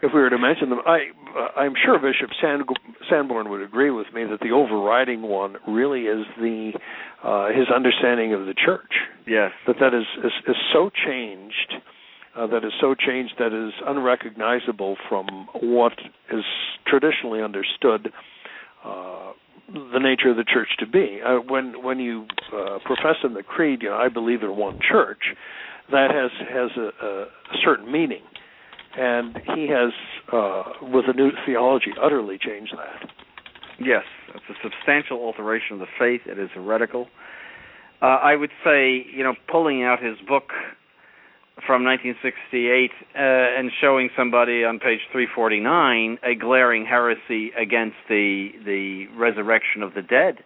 if we were to mention them, I uh, I'm sure Bishop San, Sanborn would agree with me that the overriding one really is the uh, his understanding of the church. yes. That that is is, is so changed. Uh, that is so changed that is unrecognizable from what is traditionally understood uh, the nature of the church to be. Uh, when when you uh, profess in the creed, you know, I believe in one church, that has has a, a certain meaning, and he has, uh, with a new theology, utterly changed that. Yes, it's a substantial alteration of the faith. It is heretical. Uh, I would say, you know, pulling out his book from 1968 uh, and showing somebody on page 349 a glaring heresy against the the resurrection of the dead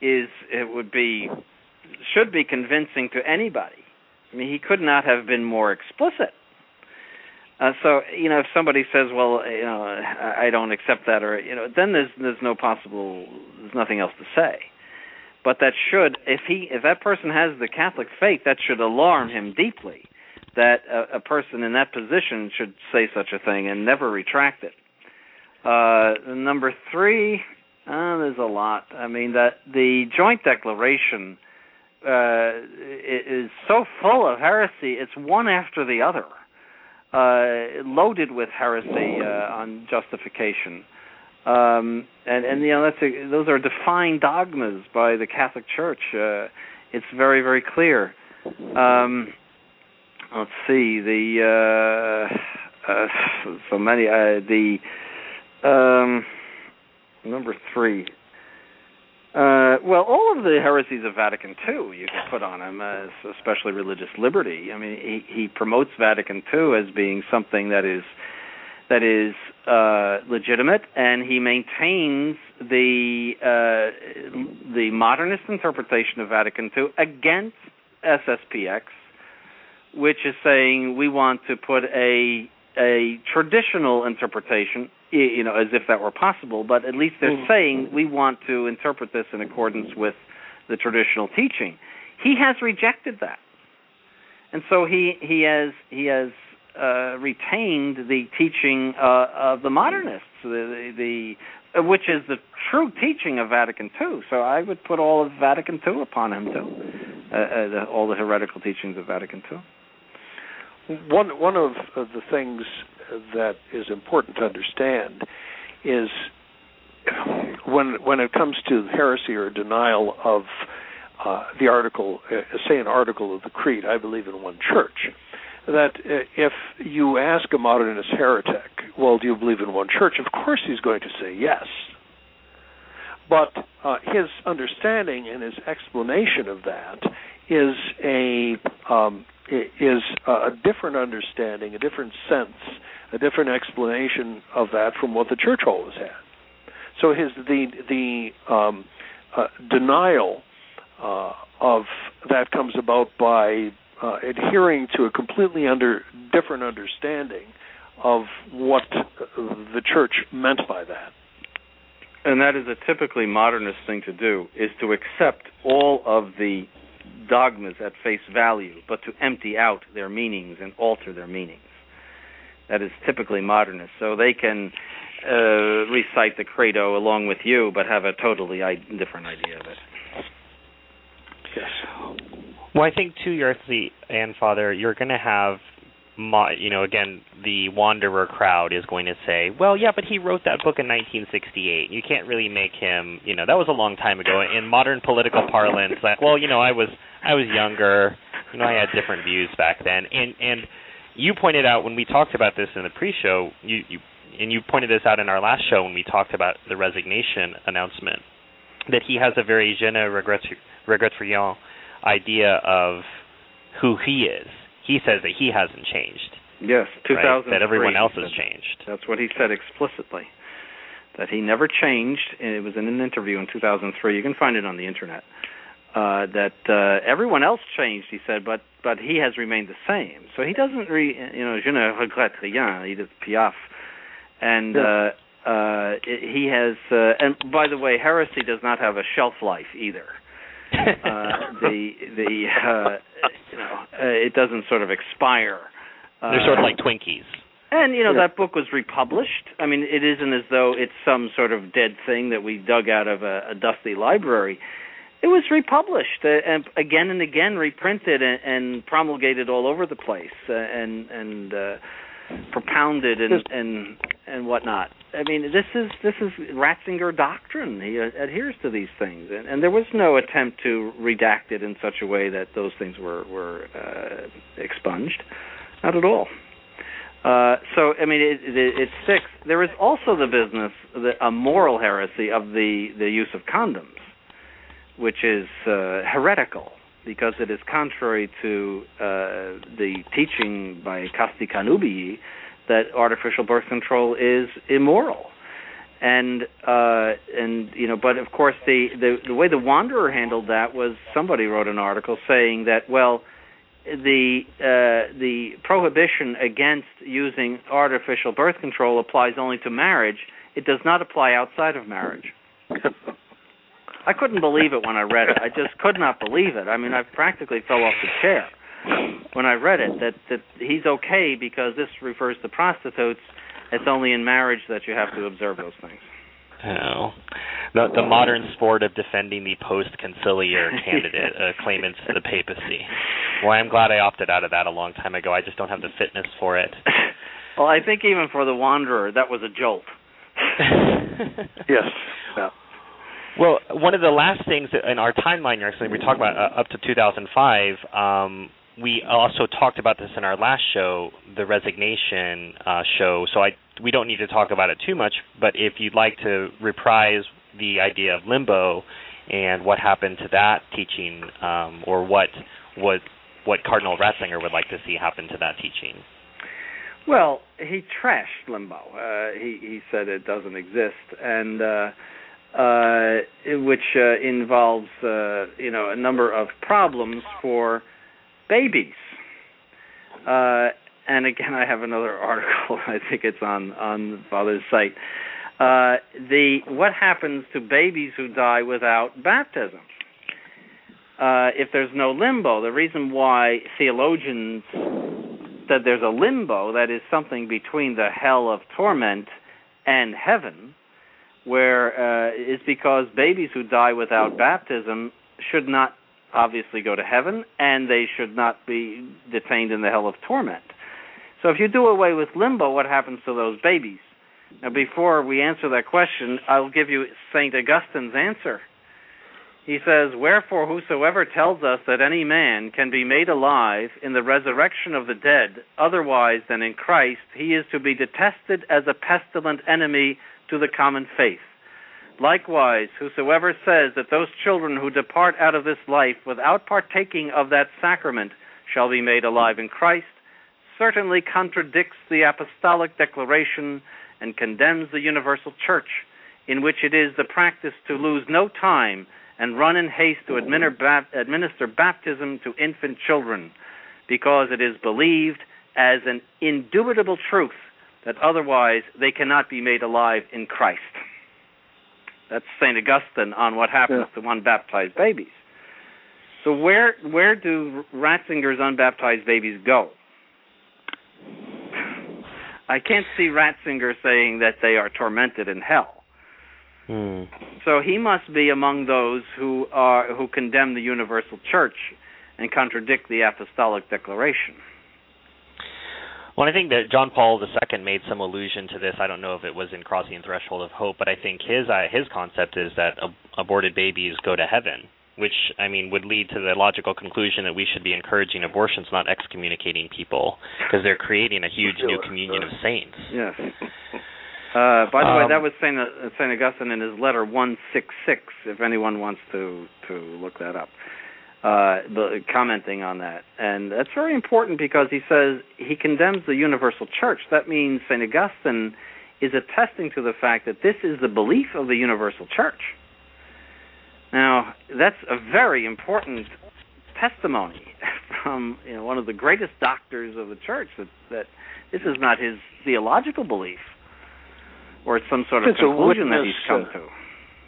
is it would be should be convincing to anybody. I mean, he could not have been more explicit. Uh, so you know, if somebody says, "Well, you know, I I don't accept that," or you know, then there's there's no possible, there's nothing else to say. But that should, if he, if that person has the Catholic faith, that should alarm him deeply. That a, a person in that position should say such a thing and never retract it. Uh, number three, uh, there's a lot. I mean, that the joint declaration uh, is so full of heresy. It's one after the other uh, loaded with heresy uh, on justification. Um, and and you know that's a, those are defined dogmas by the Catholic Church. Uh, it's very very clear. Um, let's see the uh, uh, so many uh, the um, number three. Uh, well, all of the heresies of Vatican II you can put on him, uh, especially religious liberty. I mean, he, he promotes Vatican II as being something that is that is uh, legitimate, and he maintains the uh, the modernist interpretation of Vatican II against SSPX, which is saying we want to put a a traditional interpretation, you know, as if that were possible, but at least they're Mhm. saying we want to interpret this in accordance with the traditional teaching. He has rejected that, and so he he has he has uh, retained the teaching uh, of the modernists, the, the, the which is the true teaching of Vatican II. So I would put all of Vatican II upon him too, uh, uh, the, all the heretical teachings of Vatican II. One one of, of the things that is important to understand is when when it comes to heresy or denial of uh, the article, uh, say an article of the creed, I believe in one church. That uh, if you ask a modernist heretic, well, do you believe in one church? Of course, he's going to say yes. But uh, his understanding and his explanation of that is a um, is a different understanding, a different sense, a different explanation of that from what the church always had. So his the the um, uh, denial uh, of that comes about by uh, adhering to a completely under different understanding of what the church meant by that. And that is a typically modernist thing to do is to accept all of the dogmas at face value, but to empty out their meanings and alter their meanings. That is typically modernist. So they can uh, recite the credo along with you, but have a totally I- different idea of it. Yes. Well, I think too, your earthly and father, you're going to have, you know, again, the wanderer crowd is going to say, well, yeah, but he wrote that book in 1968. You can't really make him, you know, that was a long time ago. In modern political parlance, like, well, you know, I was, I was younger, you know, I had different views back then, and and you pointed out when we talked about this in the pre-show, you you and you pointed this out in our last show when we talked about the resignation announcement, that he has a very je ne regrette, regrette rien idea of who he is. He says that he hasn't changed. Yes, 2003. Right? That everyone else has changed. That's what he said explicitly. That he never changed. It was in an interview in 2003. You can find it on the internet. Uh, that uh, everyone else changed, he said, but but he has remained the same. So he doesn't, re, you know, je ne regrette rien, Edith Piaf, and yeah. uh, uh, he has. Uh, and by the way, heresy does not have a shelf life either. Uh, the the uh, you know uh, it doesn't sort of expire. Uh, They're sort of like Twinkies. And you know Yeah. that book was republished. I mean, it isn't as though it's some sort of dead thing that we dug out of a, a dusty library. It was republished uh, and again and again reprinted and, and promulgated all over the place uh, and and uh, propounded and and and whatnot. I mean, this is this is Ratzinger doctrine. He adheres to these things, and, and there was no attempt to redact it in such a way that those things were were uh, expunged. Not at all. Uh, so I mean, it, it, it sticks. There is also the business, the, a moral heresy of the the use of condoms, which is uh, heretical because it is contrary to uh, the teaching by Casti Connubii that artificial birth control is immoral. And uh, and you know, but of course, the, the the way the Wanderer handled that was somebody wrote an article saying that well, the uh, the prohibition against using artificial birth control applies only to marriage. It does not apply outside of marriage. *laughs* I couldn't believe it when I read it. I just could not believe it. I mean, I practically fell off the chair when I read it. That that he's okay because this refers to prostitutes. It's only in marriage that you have to observe those things. Oh, the the modern sport of defending the post-conciliar *laughs* candidate uh, claimants to the papacy. Well, I'm glad I opted out of that a long time ago. I just don't have the fitness for it. Well, I think even for the Wanderer, that was a jolt. *laughs* Yes. Yeah. Well, one of the last things in our timeline, actually, we talked about uh, up to 2005. Um, we also talked about this in our last show, the resignation uh, show. So I we don't need to talk about it too much. But if you'd like to reprise the idea of limbo and what happened to that teaching, um, or what what what Cardinal Ratzinger would like to see happen to that teaching. Well, he trashed limbo. Uh, he he said it doesn't exist, and uh, which uh, involves uh, you know a number of problems for babies. Uh, and again, I have another *laughs* article. I think it's on on the father's site. Uh, the what happens to babies who die without baptism? uh, if there's no limbo, the reason why theologians said there's a limbo, that is something between the hell of torment and heaven, where uh, is because babies who die without baptism should not obviously go to heaven, and they should not be detained in the hell of torment. So if you do away with limbo, what happens to those babies? Now, before we answer that question, I'll give you St. Augustine's answer. He says, Wherefore, whosoever tells us that any man can be made alive in the resurrection of the dead otherwise than in Christ, he is to be detested as a pestilent enemy to the common faith. Likewise, whosoever says that those children who depart out of this life without partaking of that sacrament shall be made alive in Christ certainly contradicts the apostolic declaration and condemns the universal church, in which it is the practice to lose no time and run in haste to administer baptism to infant children, because it is believed as an indubitable truth that otherwise they cannot be made alive in Christ. That's St. Augustine on what happens yeah. to unbaptized babies. So where where do Ratzinger's unbaptized babies go? I can't see Ratzinger saying that they are tormented in hell. Hmm. So he must be among those who are who condemn the universal church and contradict the apostolic declaration. Well, I think that John Paul II made some allusion to this. I don't know if it was in Crossing the Threshold of Hope, but I think his uh, his concept is that ab- aborted babies go to heaven which I mean would lead to the logical conclusion that we should be encouraging abortions, not excommunicating people, because they're creating a huge new communion of saints. Yes. Uh, by the um, way, that was Saint uh, Saint Augustine in his letter one six six. If anyone wants to to look that up, uh, the, commenting on that, and that's very important because he says he condemns the universal church. That means Saint Augustine is attesting to the fact that this is the belief of the universal church now, that's a very important testimony *laughs* from you know, one of the greatest doctors of the church that, that this is not his theological belief or it's some sort of it's conclusion that he's come to.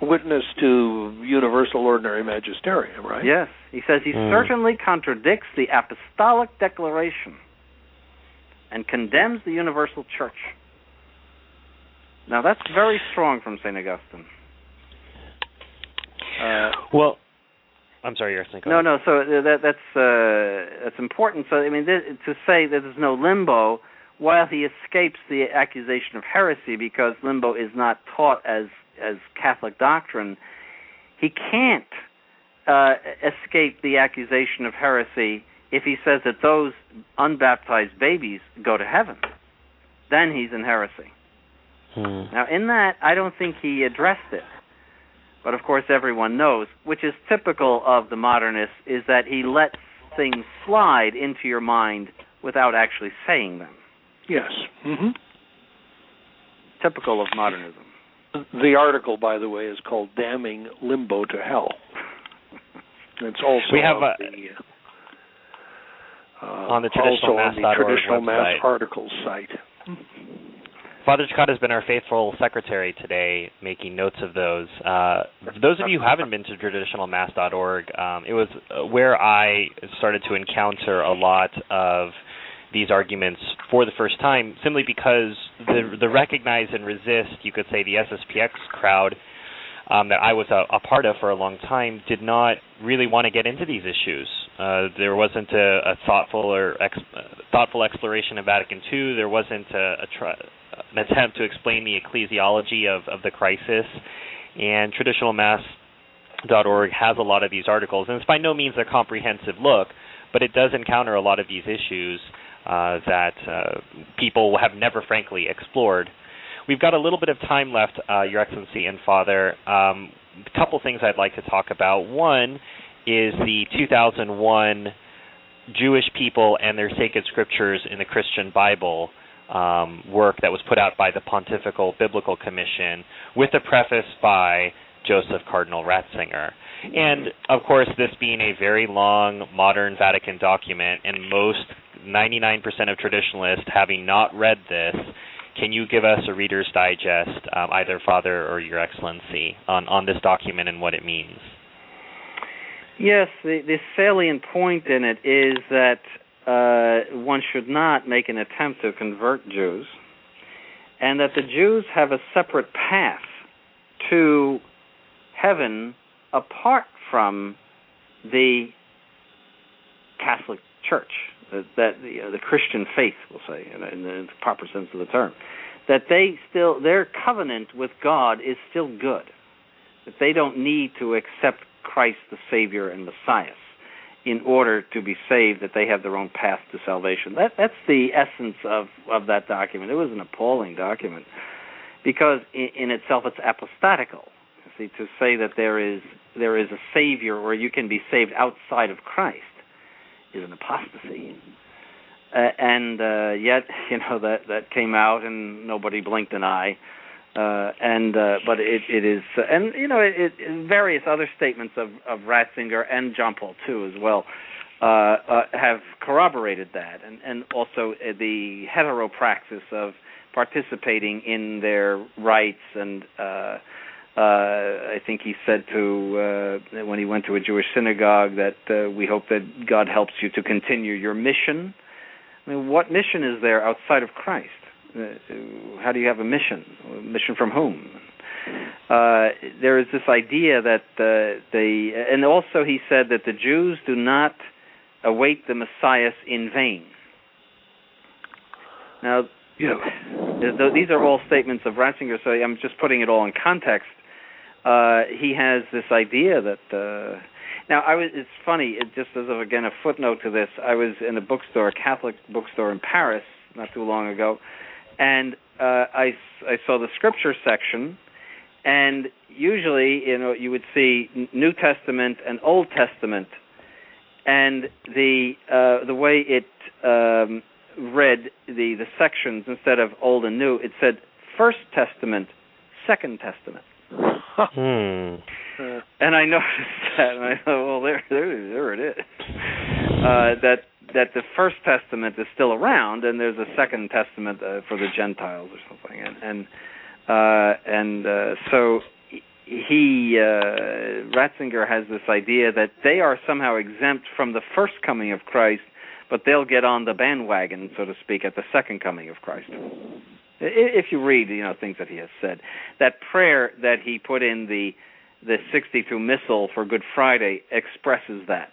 Witness to universal ordinary magisterium, right? Yes. He says he mm. certainly contradicts the apostolic declaration and condemns the universal church. Now, that's very strong from St. Augustine. Uh, well, I'm sorry, you're thinking. No, no. So that that's uh, that's important. So I mean, th- to say that there's no limbo, while he escapes the accusation of heresy because limbo is not taught as as Catholic doctrine, he can't uh, escape the accusation of heresy if he says that those unbaptized babies go to heaven. Then he's in heresy. Hmm. Now, in that, I don't think he addressed it. But of course, everyone knows, which is typical of the modernist, is that he lets things slide into your mind without actually saying them. Yes. Mm-hmm. Typical of modernism. The article, by the way, is called "Damning Limbo to Hell." *laughs* It's also we have a, the, uh, on the traditional mass, on the traditional mass articles site. Father Cekada has been our faithful secretary today, making notes of those. Uh, those of you who haven't been to traditionalmass.org, um, it was uh, where I started to encounter a lot of these arguments for the first time, simply because the, the recognize and resist, you could say, the SSPX crowd um, that I was a, a, part of for a long time did not really want to get into these issues. Uh, there wasn't a, a thoughtful or ex, thoughtful exploration of Vatican II. There wasn't a, an attempt to explain the ecclesiology of, of the crisis. And traditionalmass.org has a lot of these articles, and it's by no means a comprehensive look, but it does encounter a lot of these issues that uh, people have never, frankly, explored. We've got a little bit of time left, uh, Your Excellency and Father. Um, a couple things I'd like to talk about. One is the 2001 Jewish people and their sacred scriptures in the Christian Bible um, work that was put out by the Pontifical Biblical Commission with a preface by Joseph Cardinal Ratzinger. And of course, this being a very long modern Vatican document, and most 99% of traditionalists having not read this, can you give us a Reader's Digest, um, either Father or Your Excellency, on, on this document and what it means? Yes, the, the salient point in it is that uh, one should not make an attempt to convert Jews, and that the Jews have a separate path to heaven apart from the Catholic Church, that, that the, uh, the Christian faith, we'll say, in, in the proper sense of the term, that they still their covenant with God is still good, that they don't need to accept Christ the Savior and Messiah in order to be saved, that they have their own path to salvation. That that's the essence of of that document. It was an appalling document because in, in itself it's apostatical. See, to say that there is there is a Savior or you can be saved outside of Christ is an apostasy. Uh, and uh, yet, *laughs* you know that that came out, and nobody blinked an eye. Uh, and uh, but it it is, uh, and you know, it, it, various other statements of of Ratzinger and John Paul II as well uh, uh, have corroborated that, and and also uh, the heteropraxis of participating in their rites and. Uh, uh, I think he said to uh, when he went to a Jewish synagogue that uh, we hope that God helps you to continue your mission. I mean, what mission is there outside of Christ? Uh, how do you have a mission? A mission from whom? Uh, there is this idea that uh, they, and also he said that the Jews do not await the Messiah in vain. Now, you know, these are all statements of Ratzinger, so I'm just putting it all in context uh, he has this idea that. Uh, now, I was. It's funny. It just as of again a footnote to this. I was in a bookstore, a Catholic bookstore in Paris, not too long ago, and uh, I I saw the scripture section, and usually, you know, you would see New Testament and Old Testament, and the uh, the way it um, read the the sections instead of Old and New, it said First Testament, Second Testament *laughs* hmm. And I noticed *laughs* that, and I thought, well, there, there, there it is. Uh, that that the First Testament is still around, and there's a Second Testament uh, for the Gentiles or something, and and uh, and uh, so he uh, Ratzinger has this idea that they are somehow exempt from the first coming of Christ, but they'll get on the bandwagon, so to speak, at the second coming of Christ if you read you know things that he has said that prayer that he put in the the 62 missal for good friday expresses that.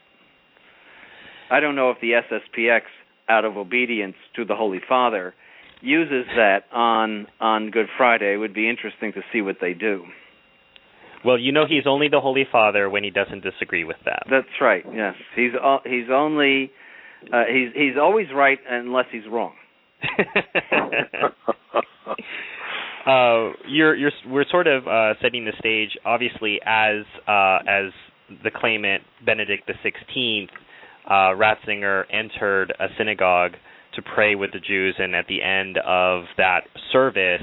I don't know if the sspx out of obedience to the holy father uses that on on good friday. It would be interesting to see what they do. Well you know he's only the holy father when he doesn't disagree with that that's right yes. He's he's only uh, he's he's always right unless he's wrong *laughs* uh, you're you're we're sort of uh, setting the stage, obviously, as uh, as the claimant Benedict the Sixteenth, uh, Ratzinger entered a synagogue to pray with the Jews, and at the end of that service,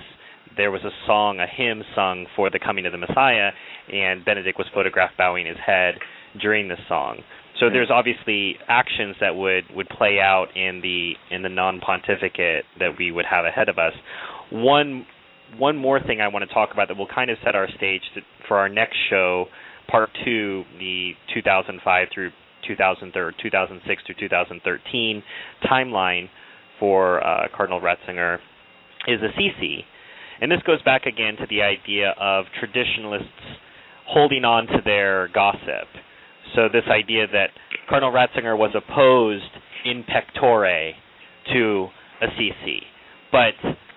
there was a song, a hymn sung for the coming of the Messiah, and Benedict was photographed bowing his head during the song. So there's obviously actions that would would play out in the in the non-pontificate that we would have ahead of us. One one more thing I want to talk about that will kind of set our stage to, for our next show, part two, the 2005 through 2003, 2006 through 2013 timeline for uh, Cardinal Ratzinger, is Assisi, and this goes back again to the idea of traditionalists holding on to their gossip so this idea that Cardinal Ratzinger was opposed in pectore to Assisi, but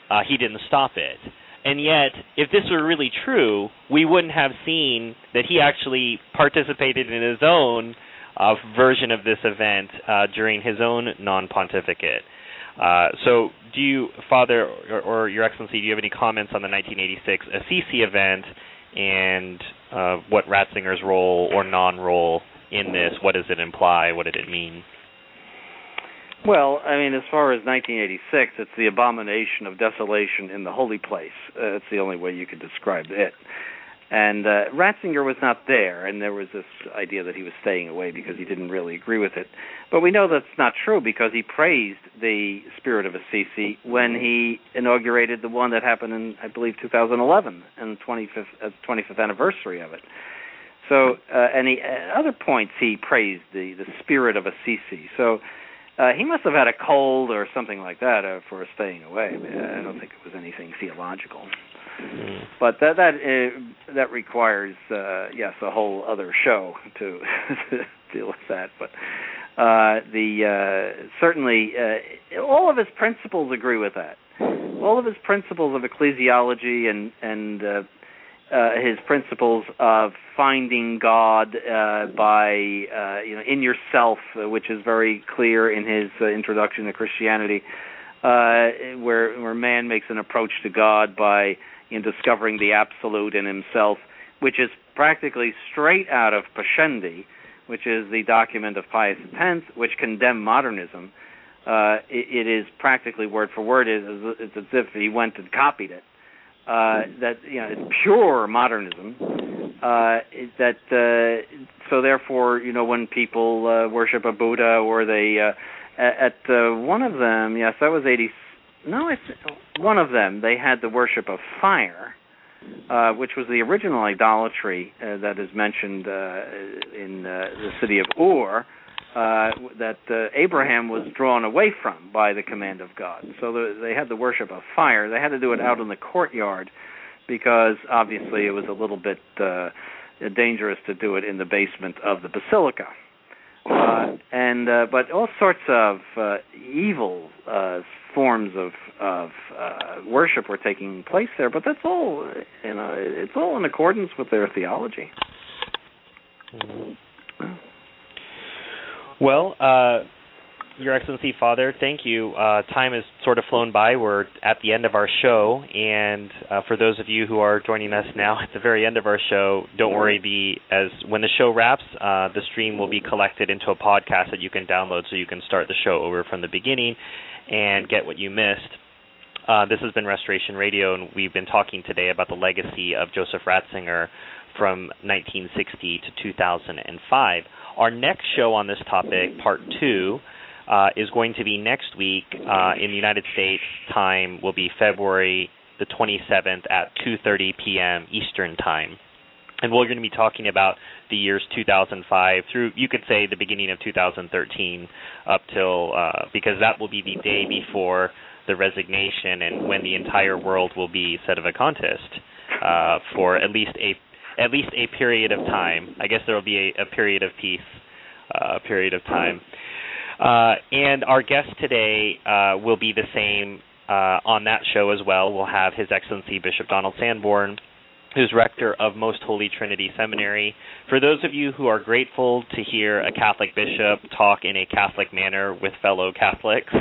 uh, he didn't stop it. And yet, if this were really true, we wouldn't have seen that he actually participated in his own uh, version of this event uh, during his own non-pontificate. Uh, so, do you, Father or, or, Your Excellency, do you have any comments on the 1986 Assisi event and uh, what Ratzinger's role or non-role in this? What does it imply? What did it mean? Well, I mean, as far as 1986, it's the abomination of desolation in the holy place. Uh, it's the only way you could describe it. And uh, Ratzinger was not there, and there was this idea that he was staying away because he didn't really agree with it. But we know that's not true because he praised the spirit of Assisi when he inaugurated the one that happened in, I believe, 2011, and 25th, uh, 25th anniversary of it. So, uh, and he, at other points, he praised the the spirit of Assisi. So, uh, he must have had a cold or something like that uh, for staying away. I don't think it was anything theological. Mm. But that that uh, that requires uh, yes a whole other show *laughs* to deal with that. But uh, the uh, certainly uh, all of his principles agree with that. All of his principles of ecclesiology and and uh, uh, his principles of finding God uh, by uh, you know in yourself, which is very clear in his uh, introduction to Christianity, uh, where where man makes an approach to God by in discovering the absolute in himself, which is practically straight out of Pascendi, which is the document of Pius X, which condemned modernism. It, it is practically word for word. It's as if he went and copied it uh, that you know it's pure modernism. Uh, that uh, so therefore you know when people uh, worship a Buddha or they uh, at uh, one of them yes that was eighty no it's one of them they had the worship of fire. Uh, which was the original idolatry uh, that is mentioned uh, in uh, the city of Ur, uh, that uh, Abraham was drawn away from by the command of God. So the, they had the worship of fire. They had to do it out in the courtyard because obviously it was a little bit uh, dangerous to do it in the basement of the basilica. Uh, and uh, but all sorts of uh, evil uh, forms of of uh, worship were taking place there. But that's all you know. It's all in accordance with their theology. Mm-hmm. Well, uh, Your Excellency, Father, thank you. Uh, time has sort of flown by. We're at the end of our show, and uh, for those of you who are joining us now at the very end of our show, don't worry. The as when the show wraps, uh, the stream will be collected into a podcast that you can download, so you can start the show over from the beginning and get what you missed. Uh, this has been Restoration Radio, and we've been talking today about the legacy of Joseph Ratzinger from 1960 to 2005. Our next show on this topic, part two, uh, is going to be next week uh, in the United States. Time will be February the 27th at 2:30 p.m. Eastern Time, and we're going to be talking about the years 2005 through, you could say, the beginning of 2013, up till uh, because that will be the day before the resignation and when the entire world will be sede vacante uh, for at least a at least a period of time. I guess there will be a, a period of peace, uh, a period of time. Uh, and our guest today uh, will be the same uh, on that show as well. We'll have His Excellency Bishop Donald Sanborn, who's rector of Most Holy Trinity Seminary. For those of you who are grateful to hear a Catholic bishop talk in a Catholic manner with fellow Catholics,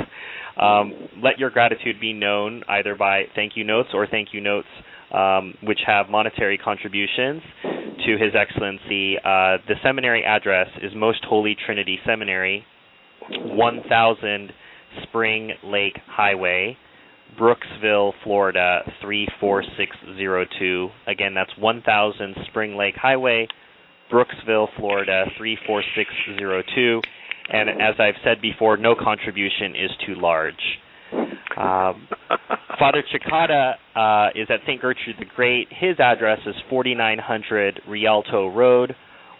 um, let your gratitude be known either by thank you notes or thank you notes um, which have monetary contributions to His Excellency. Uh, the seminary address is Most Holy Trinity Seminary, 1000 Spring Lake Highway, Brooksville, Florida 34602. Again, that's 1000 Spring Lake Highway, Brooksville, Florida 34602. And as I've said before, no contribution is too large. Um, Father Cekada uh, is at St. Gertrude the Great. His address is 4900 Rialto Road,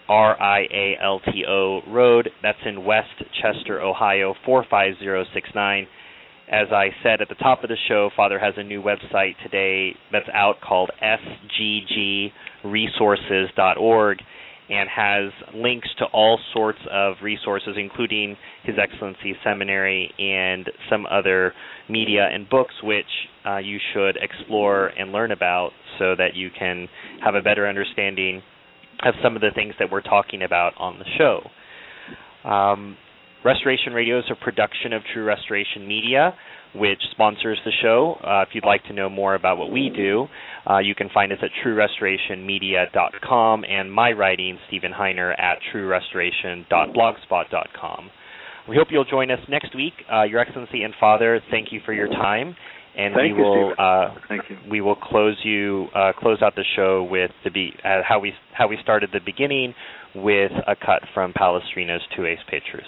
R I A L T O Road. That's in West Chester, Ohio 45069. As I said at the top of the show, Father has a new website today that's out called sggresources.org and has links to all sorts of resources, including His Excellency Seminary and some other media and books, which uh, you should explore and learn about so that you can have a better understanding of some of the things that we're talking about on the show. Um, Restoration Radio is a production of True Restoration Media which sponsors the show. Uh, if you'd like to know more about what we do, uh, you can find us at truerestorationmedia.com and my writing, Stephen Heiner, at truerestoration.blogspot.com. We hope you'll join us next week. Uh, Your Excellency and Father, thank you for your time. And thank we will uh, thank you. we will close you uh, close out the show with the be- uh, how we how we started the beginning with a cut from Palestrina's Tu Es Petrus.